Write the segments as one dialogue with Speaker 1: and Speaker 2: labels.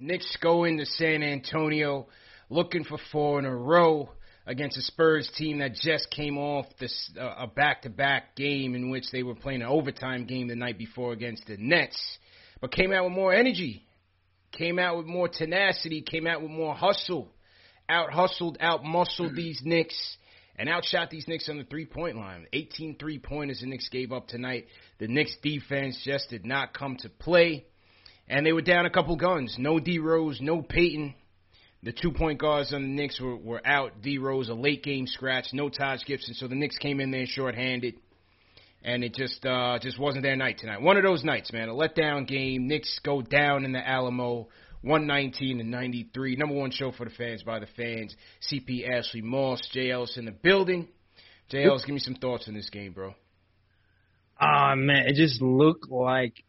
Speaker 1: Knicks go into San Antonio looking for four in a row against a Spurs team that just came off this uh, a back-to-back game in which they were playing an overtime game the night before against the Nets, but came out with more energy, came out with more tenacity, came out with more hustle, out hustled, out muscled these Knicks. And outshot these Knicks on the three point line. 18 three pointers the Knicks gave up tonight. The Knicks defense just did not come to play and they were down a couple guns. No D Rose, no Payton. The two point guards on the Knicks were, were out. D Rose, a late game scratch. No Taj Gibson. So the Knicks came in there shorthanded. And it just uh, just wasn't their night tonight. One of those nights, man. A letdown game. Knicks go down in the Alamo. 119 to 93. Number one show for the fans by the fans. CP Ashley Moss, J. Ellis in the building. J. Ellis, give me some thoughts on this game, bro.
Speaker 2: Ah, man, it just looked like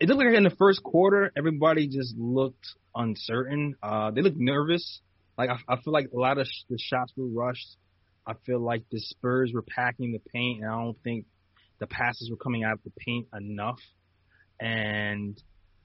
Speaker 2: it looked like in the first quarter, everybody just looked uncertain. Uh, they looked nervous. Like I, I feel like a lot of sh- the shots were rushed. I feel like the Spurs were packing the paint, and I don't think the passes were coming out of the paint enough. And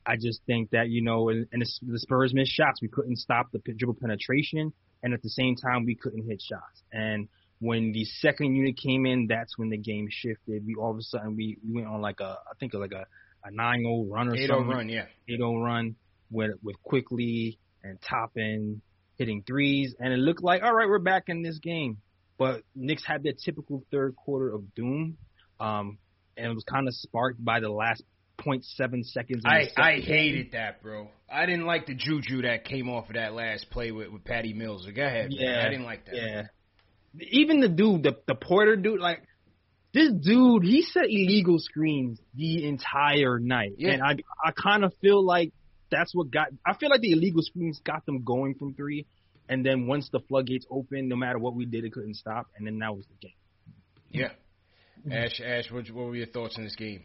Speaker 2: I just think that you know, and the, the Spurs missed shots. We couldn't stop the dribble penetration, and at the same time, we couldn't hit shots. And when the second unit came in, that's when the game shifted. We all of a sudden we, we went on like a I think like a a 9-0 run or
Speaker 1: 8-0
Speaker 2: something.
Speaker 1: run, yeah.
Speaker 2: 8-0 run with with Quickley and Toppin, hitting threes, and it looked like all right, we're back in this game. But Knicks had their typical third quarter of doom, um, and it was kind of sparked by the last 0.7 seconds.
Speaker 1: I I hated that, bro. I didn't like the juju that came off of that last play with with Patty Mills. Go ahead, man.
Speaker 2: Yeah,
Speaker 1: I didn't like that.
Speaker 2: Yeah. Even the dude, the the Porter dude, like this dude, he set illegal screens the entire night,
Speaker 1: Yeah.
Speaker 2: and I I kind of feel like that's what got. I feel like the illegal screens got them going from three, and then once the floodgates opened, no matter what we did, it couldn't stop, and then that was the game.
Speaker 1: Yeah. Ash, Ash, what, what were your thoughts on this game?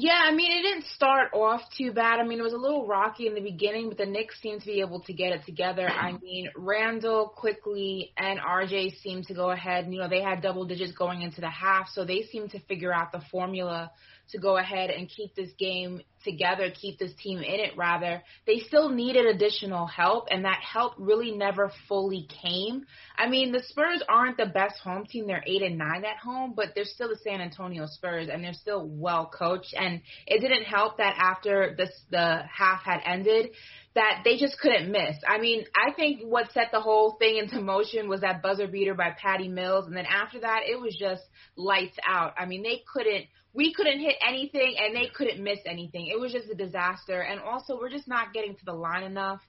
Speaker 3: Yeah, I mean, it didn't start off too bad. I mean, it was a little rocky in the beginning, but the Knicks seemed to be able to get it together. I mean, Randle Quickley and RJ seemed to go ahead. You know, they had double digits going into the half, so they seemed to figure out the formula to go ahead and keep this game together, keep this team in it rather. They still needed additional help, and that help really never fully came. I mean, the Spurs aren't the best home team. They're eight and nine at home, but they're still the San Antonio Spurs, and they're still well coached. And it didn't help that after this the half had ended, that they just couldn't miss. I mean, I think what set the whole thing into motion was that buzzer beater by Patty Mills, and then after that, it was just lights out. I mean, they couldn't. We couldn't hit anything, and they couldn't miss anything. It was just a disaster. And also, we're just not getting to the line enough.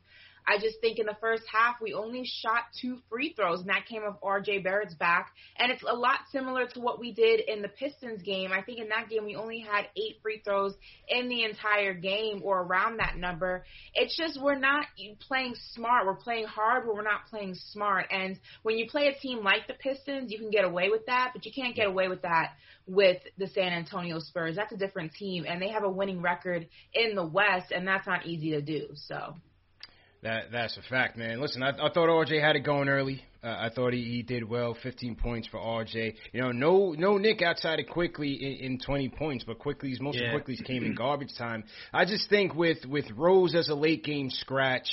Speaker 3: I just think in the first half we only shot two free throws, and that came off R.J. Barrett's back. And it's a lot similar to what we did in the Pistons game. I think in that game we only had eight free throws in the entire game, or around that number. It's just we're not playing smart. We're playing hard, but we're not playing smart. And when you play a team like the Pistons, you can get away with that, but you can't get away with that with the San Antonio Spurs. That's a different team, and they have a winning record in the West, and that's not easy to do. So.
Speaker 1: That that's a fact, man. Listen, I, I thought RJ had it going early. Uh, I thought he, he did well. 15 points for RJ. You know, no no Knick outside of Quickley in, in 20 points, but Quickley's most yeah. of Quickley's came in garbage time. I just think with with Rose as a late game scratch,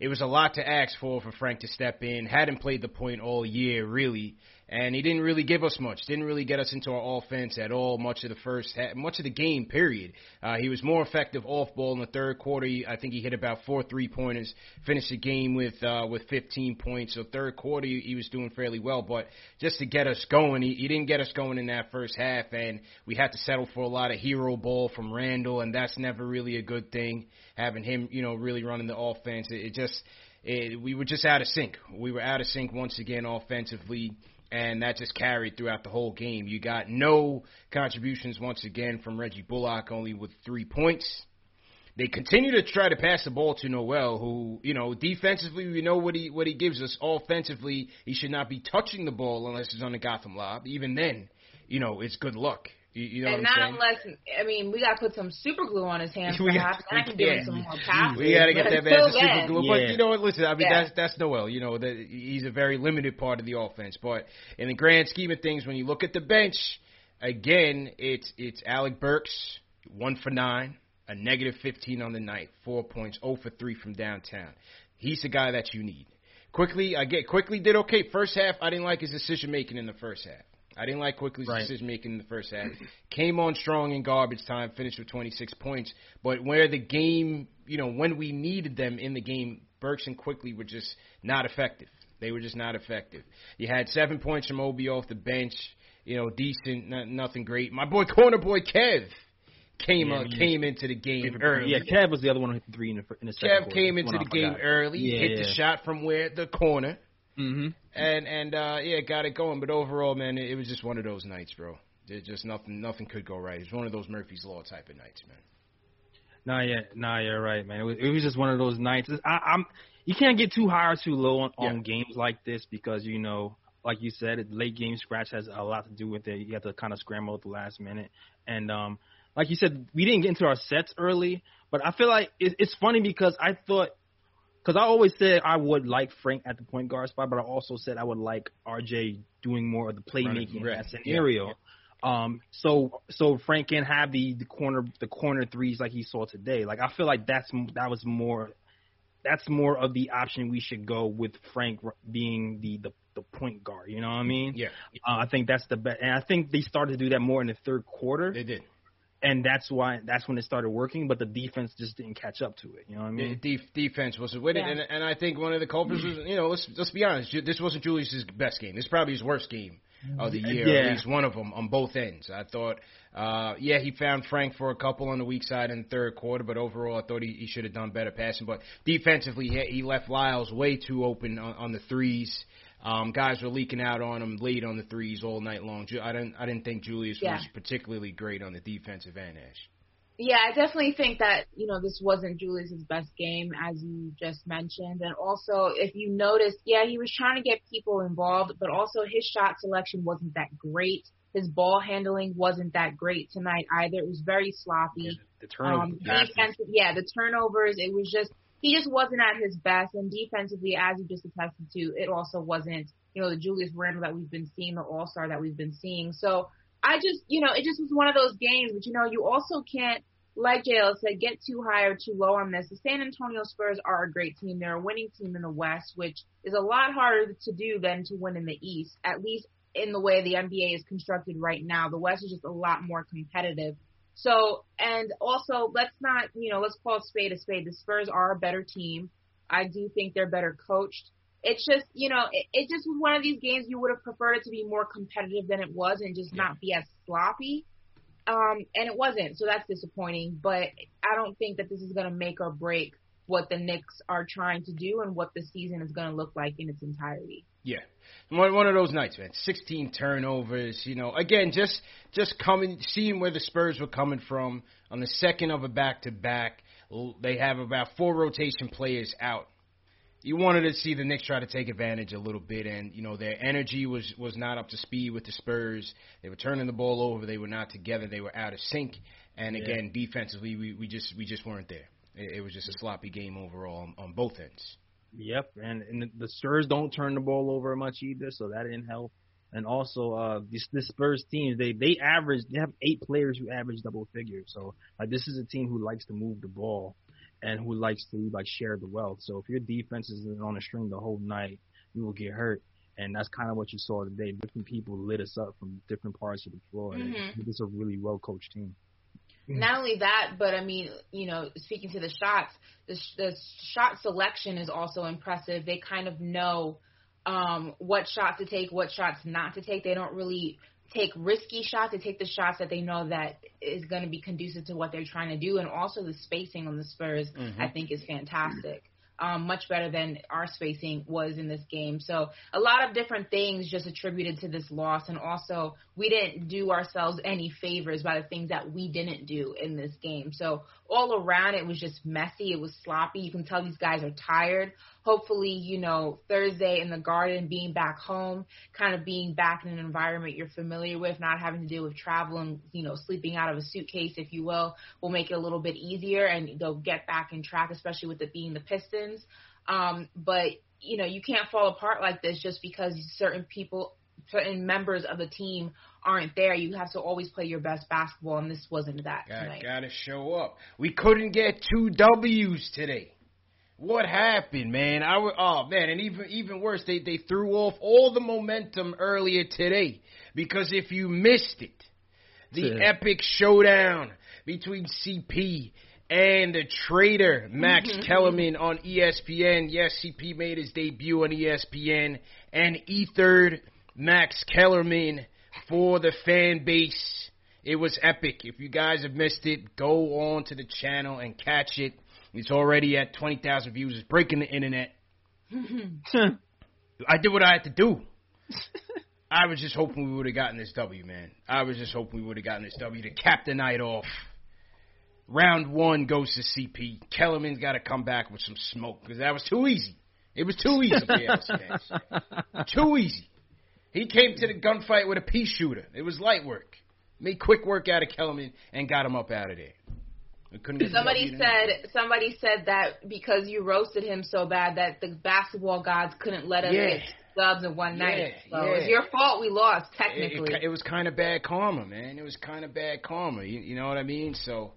Speaker 1: it was a lot to ask for for Frank to step in. Hadn't played the point all year really, and he didn't really give us much. Didn't really get us into our offense at all. Much of the first, half, much of the game. Period. Uh, he was more effective off ball in the third quarter. I think he hit about four three pointers. Finished the game with uh, with 15 points. So third quarter he, he was doing fairly well. But just to get us going, he, he didn't get us going in that first half, and we had to settle for a lot of hero ball from Randle, and that's never really a good thing. Having him, you know, really running the offense, it, it just it, we were just out of sync. We were out of sync once again offensively and that just carried throughout the whole game. You got no contributions once again from Reggie Bullock, only with three points. They continue to try to pass the ball to Noel, who you know defensively we know what he what he gives us. Offensively, he should not be touching the ball unless it's on the Gotham lob. Even then, you know it's good luck. You, you know
Speaker 3: and
Speaker 1: not
Speaker 3: unless I mean we got to put some super glue on his hands. we perhaps. Got, I can give him some more passes.
Speaker 1: We got to get that man some super glue.
Speaker 2: Yeah.
Speaker 1: But you know what? Listen, I mean yeah. that's that's Noel. You know that he's a very limited part of the offense. But in the grand scheme of things, when you look at the bench, again, it's it's Alec Burks, one for nine, a negative 15 on the night, four points, 0 for three from downtown. He's the guy that you need. Quickley, I get Quickley did okay first half. I didn't like his decision making in the first half. I didn't like Quickley's right. decision making in the first half. Came on strong in garbage time, finished with 26 points. But where the game, you know, when we needed them in the game, Burks and Quickley were just not effective. They were just not effective. You had seven points from Obi off the bench. You know, decent, not, nothing great. My boy, corner boy Kev, came yeah, uh, came into the game early.
Speaker 2: Yeah, Kev was the other one who hit the three in the, in the second
Speaker 1: Kev came into the game early, yeah, hit yeah. the shot from where the corner.
Speaker 2: Mm-hmm.
Speaker 1: And and uh, yeah, got it going. But overall, man, it, it was just one of those nights, bro. It just nothing nothing could go right. It's one of those Murphy's Law type of nights, man.
Speaker 2: Nah, yeah, nah, you're right, man. It was, it was just one of those nights. I, I'm you can't get too high or too low on, yeah. on games like this because you know, like you said, late game scratch has a lot to do with it. You have to kind of scramble at the last minute, and um, like you said, we didn't get into our sets early. But I feel like it, it's funny because I thought because I always said I would like Frank at the point guard spot, but I also said I would like RJ doing more of the playmaking in that scenario. Yeah. Um, so so Frank can have the, the corner the corner threes like he saw today. Like I feel like that's that was more that's more of the option we should go with Frank being the the, the point guard. You know what I mean?
Speaker 1: Yeah.
Speaker 2: Uh, I think that's the best, and I think they started to do that more in the third quarter.
Speaker 1: They did
Speaker 2: and that's why that's when it started working. But the defense just didn't catch up to it. You know what I mean?
Speaker 1: The defense wasn't with it, and and I think one of the culprits was you know let's let's be honest, this wasn't Julius's best game. This is probably his worst game of the year,
Speaker 2: yeah.
Speaker 1: at least one of them on both ends. I thought, uh, yeah, he found Frank for a couple on the weak side in the third quarter, but overall, I thought he, he should have done better passing. But defensively, he, he left Lyles way too open on, on the threes. Um, guys were leaking out on him late on the threes all night long. I didn't I didn't think Julius yeah. was particularly great on the defensive end, Ash.
Speaker 3: Yeah, I definitely think that you know this wasn't Julius's best game, as you just mentioned, and also if you notice, yeah, he was trying to get people involved, but also his shot selection wasn't that great. His ball handling wasn't that great tonight either. It was very sloppy. Yeah,
Speaker 2: the turnovers, um,
Speaker 3: defensive, yeah, the turnovers. It was just he just wasn't at his best. And defensively, as you just attested to, it also wasn't, you know, the Julius Randle that we've been seeing, the All Star that we've been seeing. So I just, you know, it just was one of those games. But you know, you also can't, like JL said, get too high or too low on this. The San Antonio Spurs are a great team. They're a winning team in the West, which is a lot harder to do than to win in the East. At least in the way the NBA is constructed right now, the West is just a lot more competitive. So, and also, let's not, you know, let's call spade a spade. The Spurs are a better team. I do think they're better coached. It's just, you know, it, it just was one of these games you would have preferred it to be more competitive than it was and just not be as sloppy. Um, and it wasn't, so that's disappointing. But I don't think that this is going to make or break what the Knicks are trying to do and what the season is going to look like in its entirety.
Speaker 1: Yeah, one one of those nights, man. Sixteen turnovers. You know, again, just just coming, seeing where the Spurs were coming from on the second of a back to back. They have about four rotation players out. You wanted to see the Knicks try to take advantage a little bit, and you know their energy was was not up to speed with the Spurs. They were turning the ball over. They were not together. They were out of sync. And
Speaker 2: Yeah.
Speaker 1: again, defensively, we, we just we just weren't there. It, it was just a sloppy game overall on, on both ends.
Speaker 2: Yep, and and the- the Spurs don't turn the ball over much either, so that didn't help. And also, uh, this this Spurs team, they they average they have eight players who average double figures. So like this is a team who likes to move the ball and who likes to like share the wealth. So if your defense is on a string the whole night, you will get hurt. And that's kind of what you saw today. Different people lit us up from different parts of the floor. And
Speaker 3: Mhm.
Speaker 2: It's a really well coached team.
Speaker 3: Not only that, but I mean, you know, speaking to the shots, the, sh- the shot selection is also impressive. They kind of know um, what shots to take, what shots not to take. They don't really take risky shots. They take the shots that they know that is going to be conducive to what they're trying to do, and also the spacing on the Spurs, I think, is fantastic. Um, much better than our spacing was in this game. So a lot of different things just attributed to this loss, and also we didn't do ourselves any favors by the things that we didn't do in this game. So all around, it was just messy. It was sloppy. You can tell these guys are tired. Hopefully, you know, Thursday in the Garden, being back home, kind of being back in an environment you're familiar with, not having to deal with travel and you know sleeping out of a suitcase, if you will, will make it a little bit easier, and they'll get back in track, especially with it being the Pistons. Um, but you know, you can't fall apart like this just because certain people, certain members of the team aren't there. You have to always play your best basketball, and this wasn't that
Speaker 1: Got,
Speaker 3: tonight.
Speaker 1: gotta show up. We couldn't get two W's today. What happened, man? I w- oh man, and even even worse, they they threw off all the momentum earlier today because if you missed it, the
Speaker 2: Yeah.
Speaker 1: epic showdown between CP and the traitor Max mm-hmm. Kellerman on ESPN. Yes, CP made his debut on ESPN and ethered Max Kellerman for the fan base. It was epic. If you guys have missed it, go on to the channel and catch it. It's already at 20,000 views. It's breaking the internet. I did what I had to do. I was just hoping we would have gotten this W, man. I was just hoping we would have gotten this W to cap the night off. Round one goes to CP. Kellerman's got to come back with some smoke because that was too easy. It was too easy for the Too easy. He came to the gunfight with a pea shooter. It was light work. Made quick work out of Kellerman and got him up out of there.
Speaker 3: Somebody said somebody said that because you roasted him so bad that the basketball gods couldn't let us
Speaker 1: Yeah.
Speaker 3: get subs in one night.
Speaker 1: Yeah,
Speaker 3: So
Speaker 1: yeah.
Speaker 3: it's your fault we lost
Speaker 1: it,
Speaker 3: technically.
Speaker 1: it, it was kind of bad karma, man. It was kind of bad karma. You, you know what I mean? So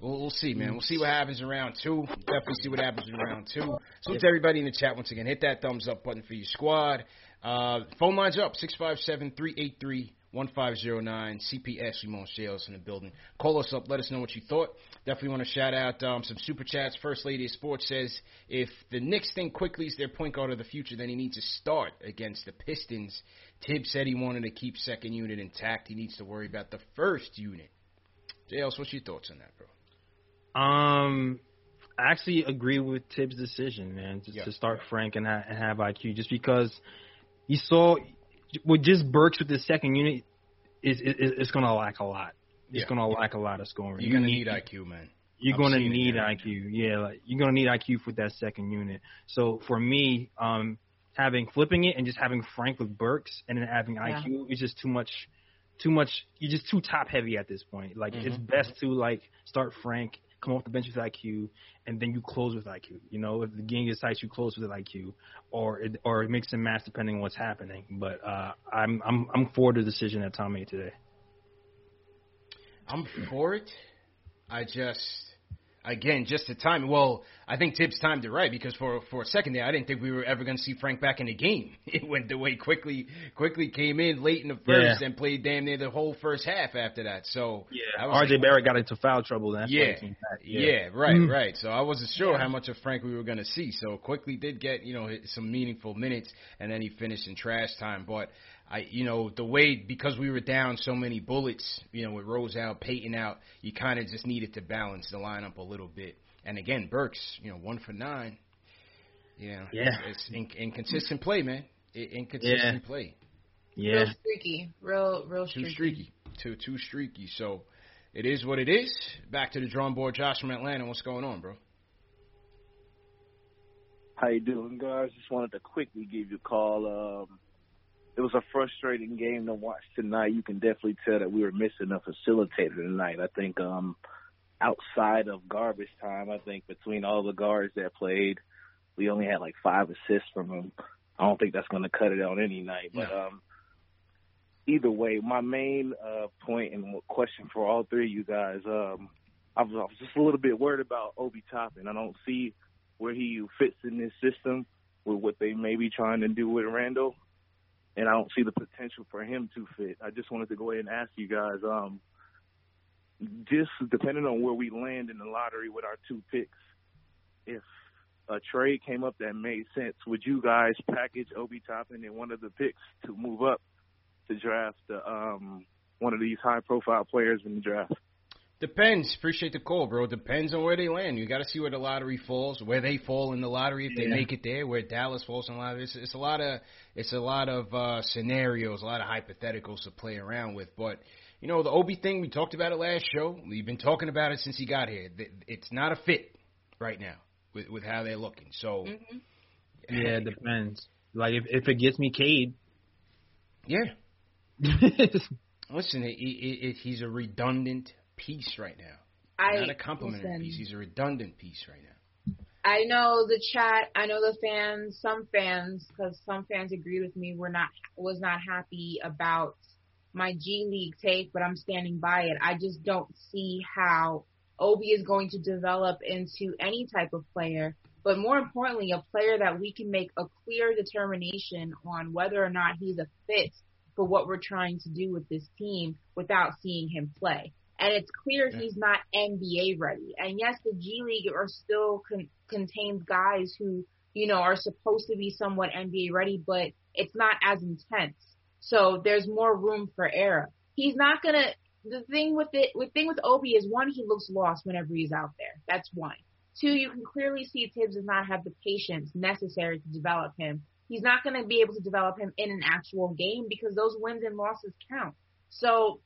Speaker 1: we'll, we'll see, man. We'll see what happens in round two. Definitely see what happens in round two. So to everybody in the chat once again, hit that thumbs up button for your squad. Uh, phone lines up six five seven three eight three. 1509 CP Ashley Monshales in the building. Call us up. Let us know what you thought. Definitely want to shout out um, some super chats. First Lady of Sports says if the Knicks think Quickley is their point guard of the future, then he needs to start against the Pistons. Tibbs said he wanted to keep second unit intact. He needs to worry about the first unit. JLs, what's your thoughts on that, bro?
Speaker 2: Um, I actually agree with Tibbs' decision, man,
Speaker 1: Yeah.
Speaker 2: to start Frank and, ha- and have IQ, just because you saw with just Burks with the second unit is is it's going to lack a lot. It's
Speaker 1: Yeah.
Speaker 2: going to lack a lot of scoring.
Speaker 1: You're gonna need IQ, man.
Speaker 2: You're going to need. IQ. Yeah, like, you're going to need IQ for that second unit. So for me, um, having flipping it and just having Frank with Burks and then having
Speaker 3: Yeah.
Speaker 2: IQ is just too much. Too much. You're just too top heavy at this point. Like it's best to like start Frank, come off the bench with IQ, and then you close with IQ. You know, if the game tight, you close with IQ, or it, or mix and match depending on what's happening. But uh, I'm I'm I'm for the decision that Tom made today.
Speaker 1: I'm for it. I just, again, just the time. Well, I think Tibbs timed it right because for for a second there, I didn't think we were ever going to see Frank back in the game. It went the way Quickley Quickley came in late in the first
Speaker 2: Yeah.
Speaker 1: and played damn near the whole first half after that. So I was
Speaker 2: RJ
Speaker 1: like,
Speaker 2: Barrett got into foul trouble. And that's why
Speaker 1: yeah,
Speaker 2: he came
Speaker 1: yeah, right,
Speaker 2: Mhm.
Speaker 1: right. So I wasn't sure how much of Frank we were going to see. So Quickley did get you know some meaningful minutes, and then he finished in trash time. But I, you know, the way because we were down so many bullets, you know, with Rose out, Payton out, you kind of just needed to balance the lineup a little bit. And again, Burks, you know, one for nine. You know,
Speaker 2: Yeah.
Speaker 1: it's in, inconsistent play, man. I- inconsistent play.
Speaker 2: Yeah.
Speaker 3: Real streaky. Real, real
Speaker 1: Too
Speaker 3: streaky.
Speaker 1: streaky. Too too streaky. So it is what it is. Back to the drawing board. Josh from Atlanta. What's going on, bro?
Speaker 4: How you doing, guys? Just wanted to quickly give you a call. Um, it was a frustrating game to watch tonight. You can definitely tell that we were missing a facilitator tonight. I think um, outside of garbage time, I think between all the guards that played, we only had like five assists from him. I don't think that's going to cut it on any night. But
Speaker 1: No.
Speaker 4: um, either way, my main uh, point and question for all three of you guys, um, I, was, I was just a little bit worried about Obi Toppin. I don't see where he fits in this system with what they may be trying to do with Randle. And I don't see the potential for him to fit. I just wanted to go ahead and ask you guys, um, just depending on where we land in the lottery with our two picks, if a trade came up that made sense, would you guys package Obi Toppin in one of the picks to move up to draft um, one of these high profile players in the draft?
Speaker 1: Depends. Appreciate the call, bro. Depends on where they land. You got to see where the lottery falls, where they fall in the lottery if they make it there, where Dallas falls in the lottery. It's, it's a lot of it's a lot of uh, scenarios, a lot of hypotheticals to play around with. But you know, the Obi thing we talked about it last show. We've been talking about it since he got here. Th- It's not a fit right now with with how they're looking. So
Speaker 3: hmm
Speaker 2: Yeah, it depends. Like if if it gets me Cade,
Speaker 1: yeah, listen, it, it, it, he's a redundant piece right now.
Speaker 3: I
Speaker 1: not a complementary
Speaker 3: listen,
Speaker 1: piece. He's a redundant piece right now.
Speaker 3: I know the chat. I know the fans. Some fans, because some fans agree with me, were not was not happy about my G League take, but I'm standing by it. I just don't see how Obi is going to develop into any type of player, but more importantly, a player that we can make a clear determination on whether or not he's a fit for what we're trying to do with this team without seeing him play. And it's clear
Speaker 1: Yeah.
Speaker 3: he's not NBA ready. And yes, the G League are still con- contains guys who, you know, are supposed to be somewhat NBA ready, but it's not as intense. So there's more room for error. He's not gonna. The thing with it, with thing with Obi is one, he looks lost whenever he's out there. That's one. Two, you can clearly see Tibbs does not have the patience necessary to develop him. He's not going to be able to develop him in an actual game because those wins and losses count. So,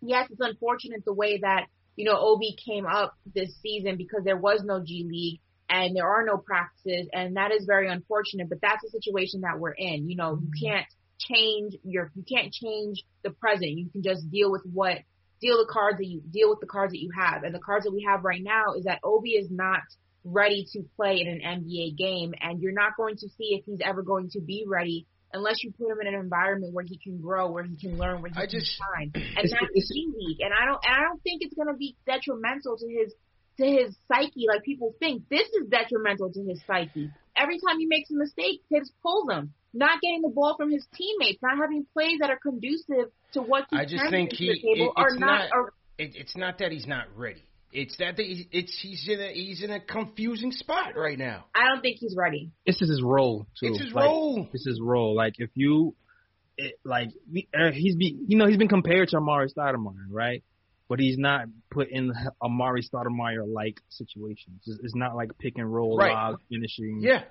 Speaker 3: yes, it's unfortunate the way that you know OB came up this season because there was no G League and there are no practices, and that is very unfortunate. But that's the situation that we're in. You know, you mm-hmm. can't change your, you can't change the present. You can just deal with what deal the cards that you deal with the cards that you have. And the cards that we have right now is that OB is not ready to play in an NBA game and you're not going to see if he's ever going to be ready unless you put him in an environment where he can grow, where he can learn, where he
Speaker 1: I
Speaker 3: can
Speaker 1: just-
Speaker 3: shine. And that's G League. And I don't and I don't think it's gonna be detrimental to his to his psyche like people think. This is detrimental to his psyche. Every time he makes a mistake, Tibbs pulls him. Not getting the ball from his teammates, not having plays that are conducive to what he
Speaker 1: I just think he-
Speaker 3: the table
Speaker 1: it-
Speaker 3: are
Speaker 1: it's
Speaker 3: not,
Speaker 1: not-
Speaker 3: are
Speaker 1: It, it's not that he's not ready. It's that they, it's he's in a he's in a confusing spot right now.
Speaker 3: I don't think he's ready.
Speaker 2: this is his role too.
Speaker 1: It's his
Speaker 2: Like,
Speaker 1: role.
Speaker 2: This is his role. Like if you, it, like we- uh, he's be, you know, he's been compared to Amar'e Stoudemire, right? But he's not put in Amar'e Stoudemire like situations. It's, it's not like pick and roll,
Speaker 1: Right.
Speaker 2: log finishing
Speaker 1: Yeah,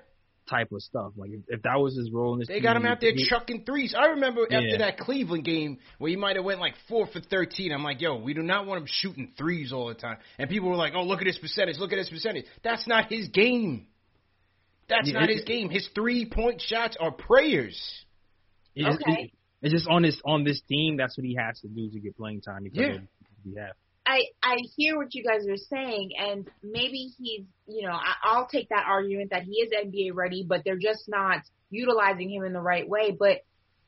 Speaker 2: type of stuff. Like if, if that was his role in this,
Speaker 1: they got him out there
Speaker 2: he-
Speaker 1: chucking threes. I remember after that Cleveland game where he might have went like four for thirteen. I'm like, yo, we do not want him shooting threes all the time. And people were like, oh, look at his percentage. Look at his percentage. That's not his game. That's
Speaker 2: Yeah,
Speaker 1: not his game. His three point shots are prayers.
Speaker 2: It's
Speaker 3: Okay.
Speaker 2: it's just on this on this team. That's what he has to do to get playing time because
Speaker 1: Yeah.
Speaker 2: of what we have.
Speaker 3: I I hear what you guys are saying, and maybe he's you know I, I'll take that argument that he is NBA ready, but they're just not utilizing him in the right way. But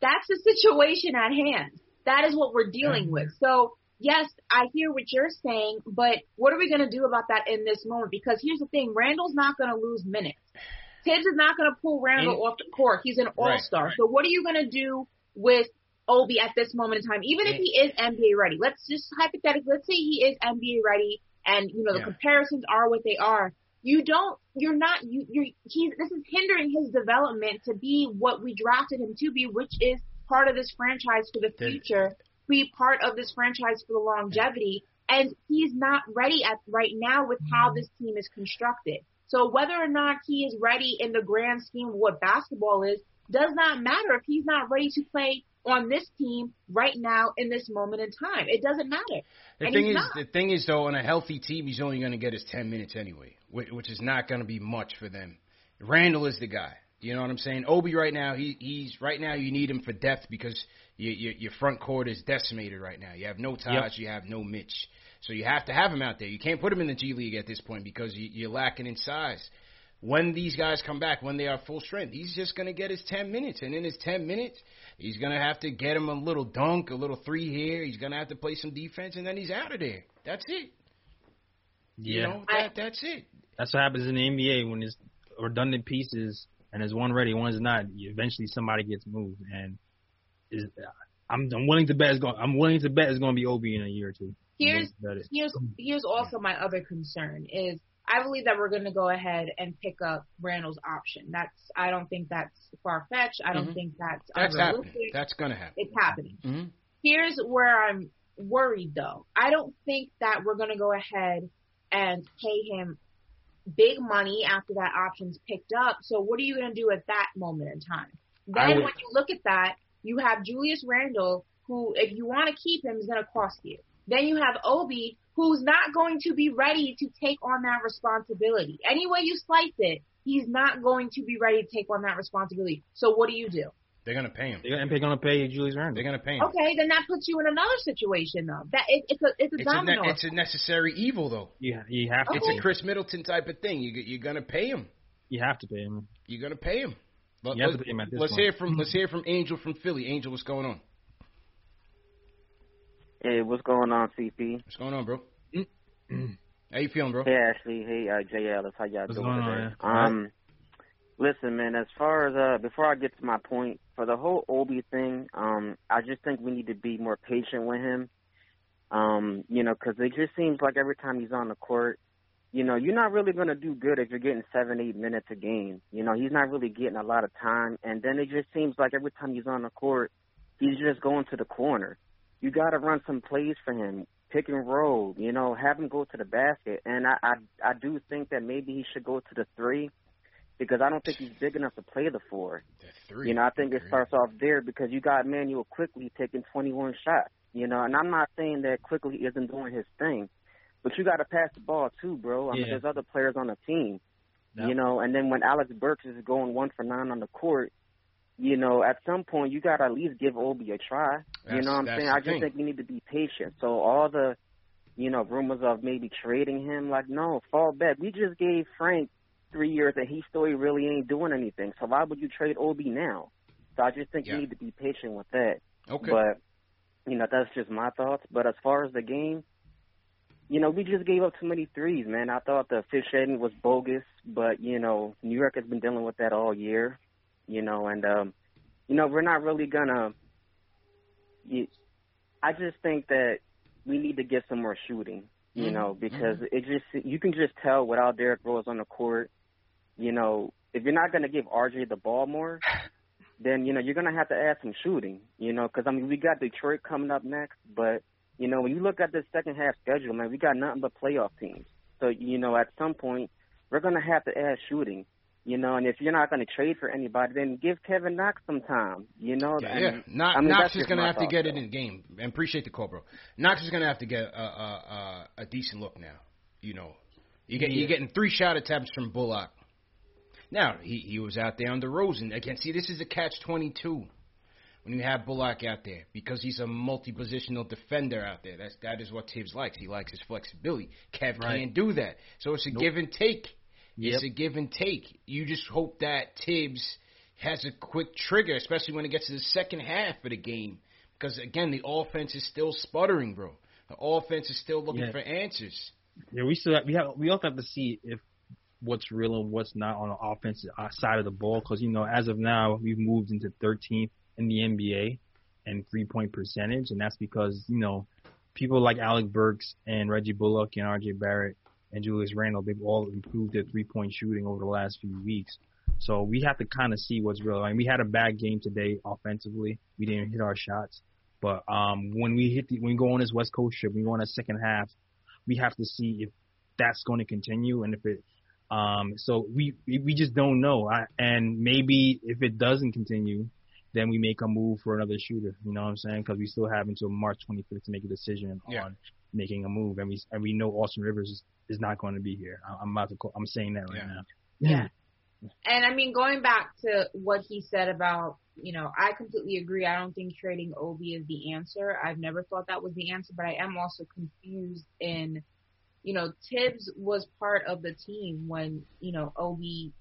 Speaker 3: that's the situation at hand. That is what we're dealing with. So yes, I hear what you're saying, but what are we going to do about that in this moment? Because here's the thing: Randle's not going to lose minutes. Tibbs is not going to pull Randle
Speaker 1: And-
Speaker 3: off the court. He's an all star.
Speaker 1: right.
Speaker 3: So what are you going to do with Obi at this moment in time? Even if he is NBA ready, let's just hypothetically, let's say he is NBA ready, and you know the
Speaker 1: Yeah.
Speaker 3: comparisons are what they are. You don't, you're not, you, you're, he's, this is hindering his development to be what we drafted him to be, which is part of this franchise for the
Speaker 1: The-
Speaker 3: future, be part of this franchise for the longevity. And he's not ready at right now with how this team is constructed. So whether or not he is ready in the grand scheme of what basketball is does not matter if he's not ready to play on this team right now in this moment in time. It doesn't matter.
Speaker 1: The
Speaker 3: and
Speaker 1: thing is,
Speaker 3: not.
Speaker 1: the thing is though, on a healthy team, he's only going to get his ten minutes anyway, which is not going to be much for them. Randle is the guy. You know what I'm saying? Obi right now, he he's right now you need him for depth because you, you, your front court is decimated right now. You have no Taj, yep. you have no Mitch, so you have to have him out there. You can't put him in the G League at this point because you, you're lacking in size. When these guys come back, when they are full strength, he's just gonna get his 10 minutes, and in his 10 minutes, he's gonna have to get him a little dunk, a little three here. He's gonna have to play some defense, and then he's out of there. That's it.
Speaker 2: Yeah,
Speaker 1: you know, that, that's it.
Speaker 2: That's what happens in the NBA when it's redundant pieces and there's one ready, one's not. Eventually, somebody gets moved, and is I'm I'm willing to bet it's going. I'm willing to bet it's going to be Obi in a year or two.
Speaker 3: Here's here's here's also my other concern is I believe that we're going to go ahead and pick up Randle's option. That's I don't think that's far fetched. I don't
Speaker 1: mm-hmm.
Speaker 3: think that's
Speaker 1: that's happening. That's going to happen.
Speaker 3: It's happening.
Speaker 1: Mm-hmm.
Speaker 3: Here's where I'm worried though. I don't think that we're going to go ahead and pay him big money after that option's picked up. So what are you going to do at that moment in time? Then
Speaker 1: would,
Speaker 3: when you look at that, you have Julius Randle, who if you want to keep him is going to cost you. Then you have Obi, who's not going to be ready to take on that responsibility. Any way you slice it, he's not going to be ready to take on that responsibility. So what do you do?
Speaker 1: They're gonna pay him.
Speaker 2: They're gonna pay Julius Randle.
Speaker 1: They're gonna pay him.
Speaker 3: Okay, then that puts you in another situation though. That it, it's a it's a
Speaker 1: it's
Speaker 3: domino.
Speaker 1: A ne- it's a necessary evil though.
Speaker 2: Yeah, you have to.
Speaker 1: It's a Khris Middleton type of thing. You you're gonna pay him.
Speaker 2: You have to pay him.
Speaker 1: You're gonna pay him.
Speaker 2: Let, you have to pay him at this
Speaker 1: let's
Speaker 2: point.
Speaker 1: hear from let's hear from Angel from Philly. Angel, what's going on?
Speaker 5: Hey, what's going on, CP?
Speaker 1: What's going on, bro? How you feeling, bro?
Speaker 5: Hey, Ashley. Hey, uh, Jay Ellis. How y'all
Speaker 2: What's
Speaker 5: doing
Speaker 2: going
Speaker 5: today?
Speaker 2: on,
Speaker 5: Um, listen, man. As far as uh, before I get to my point, for the whole Obi thing, um, I just think we need to be more patient with him. Um, you know, because it just seems like every time he's on the court, you know, you're not really going to do good if you're getting seven, eight minutes a game. You know, he's not really getting a lot of time, and then it just seems like every time he's on the court, he's just going to the corner. You got to run some plays for him, pick and roll. You know, have him go to the basket, and I, I, I do think that maybe he should go to the three because I don't think he's big enough to play the four.
Speaker 1: The three.
Speaker 5: You know, I think it starts off there because you got Manuel Quickley taking 21 shots. You know, and I'm not saying that Quickley isn't doing his thing, but you got to pass the ball too, bro. I mean, there's other players on the team.
Speaker 2: Yeah.
Speaker 5: You know, and then when Alex Burks is going one for nine on the court, you know, at some point you got to at least give Obi a try. you know what I'm saying? I just
Speaker 1: thing.
Speaker 5: think we need to be patient. So all the, you know, rumors of maybe trading him, like, no, fall back. We just gave Frank three years and he still really ain't doing anything. So why would you trade Obi now? So I just think
Speaker 1: Yeah.
Speaker 5: you need to be patient with that.
Speaker 1: Okay.
Speaker 5: But you know, that's just my thoughts. But as far as the game, you know, we just gave up too many threes, man. I thought the fish officiating was bogus, but you know, New York has been dealing with that all year. You know, and um, you know, we're not really gonna. You, I just think that we need to get some more shooting. You
Speaker 1: Mhm.
Speaker 5: know, because it just you can just tell without Derrick Rose on the court. You know, if you're not gonna give RJ the ball more, then you know you're gonna have to add some shooting. You know, because I mean we got Detroit coming up next, but you know when you look at the second half schedule, man, we got nothing but playoff teams. So you know at some point we're gonna have to add shooting. You know, and if you're not gonna trade for anybody, then give Kevin Knox some time. You know,
Speaker 1: Yeah, yeah. Knox,
Speaker 5: I mean,
Speaker 1: Knox is
Speaker 5: just
Speaker 1: going to have to get it in the game. And appreciate the call, bro. Knox is going to have to get a, a, a, a decent look now. You know, you get, you're getting three shot attempts from Bullock. Now he he was out there on under Rosen again. See, this is a catch twenty two when you have Bullock out there because he's a multi positional defender out there. That's that is what Tibbs likes. He likes his flexibility. Kev
Speaker 2: Right.
Speaker 1: can't do that, so it's a
Speaker 2: Nope.
Speaker 1: give and take.
Speaker 2: Yep.
Speaker 1: It's a give and take. You just hope that Tibbs has a quick trigger, especially when it gets to the second half of the game. Because again, the offense is still sputtering, bro. The offense is still looking
Speaker 2: Yeah.
Speaker 1: for answers.
Speaker 2: Yeah, we still have, we have we also have to see if what's real and what's not on the offensive uh, side of the ball because you know as of now we've moved into 13th in the NBA and three point percentage and that's because you know people like Alec Burks and Reggie Bullock and RJ Barrett and Julius Randle they've all improved their three point shooting over the last few weeks. So we have to kind of see what's real. I mean, we had a bad game today offensively. We didn't hit our shots, But um, when we hit the, when we go on this West Coast trip, we go on a second half, we have to see if that's going to continue and if it. Um, so we we just don't know. I, and maybe if it doesn't continue, then we make a move for another shooter. You know what I'm saying? Because we still have until March 25th to make a decision
Speaker 1: Yeah.
Speaker 2: on making a move, and we and we know Austin Rivers is, is not going to be here. I- I'm about to call, I'm saying that right
Speaker 1: Yeah.
Speaker 2: now.
Speaker 3: Yeah. And I mean, going back to what he said about, you know, I completely agree. I don't think trading Obi is the answer. I've never thought that was the answer, but I am also confused in, you know, Tibbs was part of the team when, you know, Obi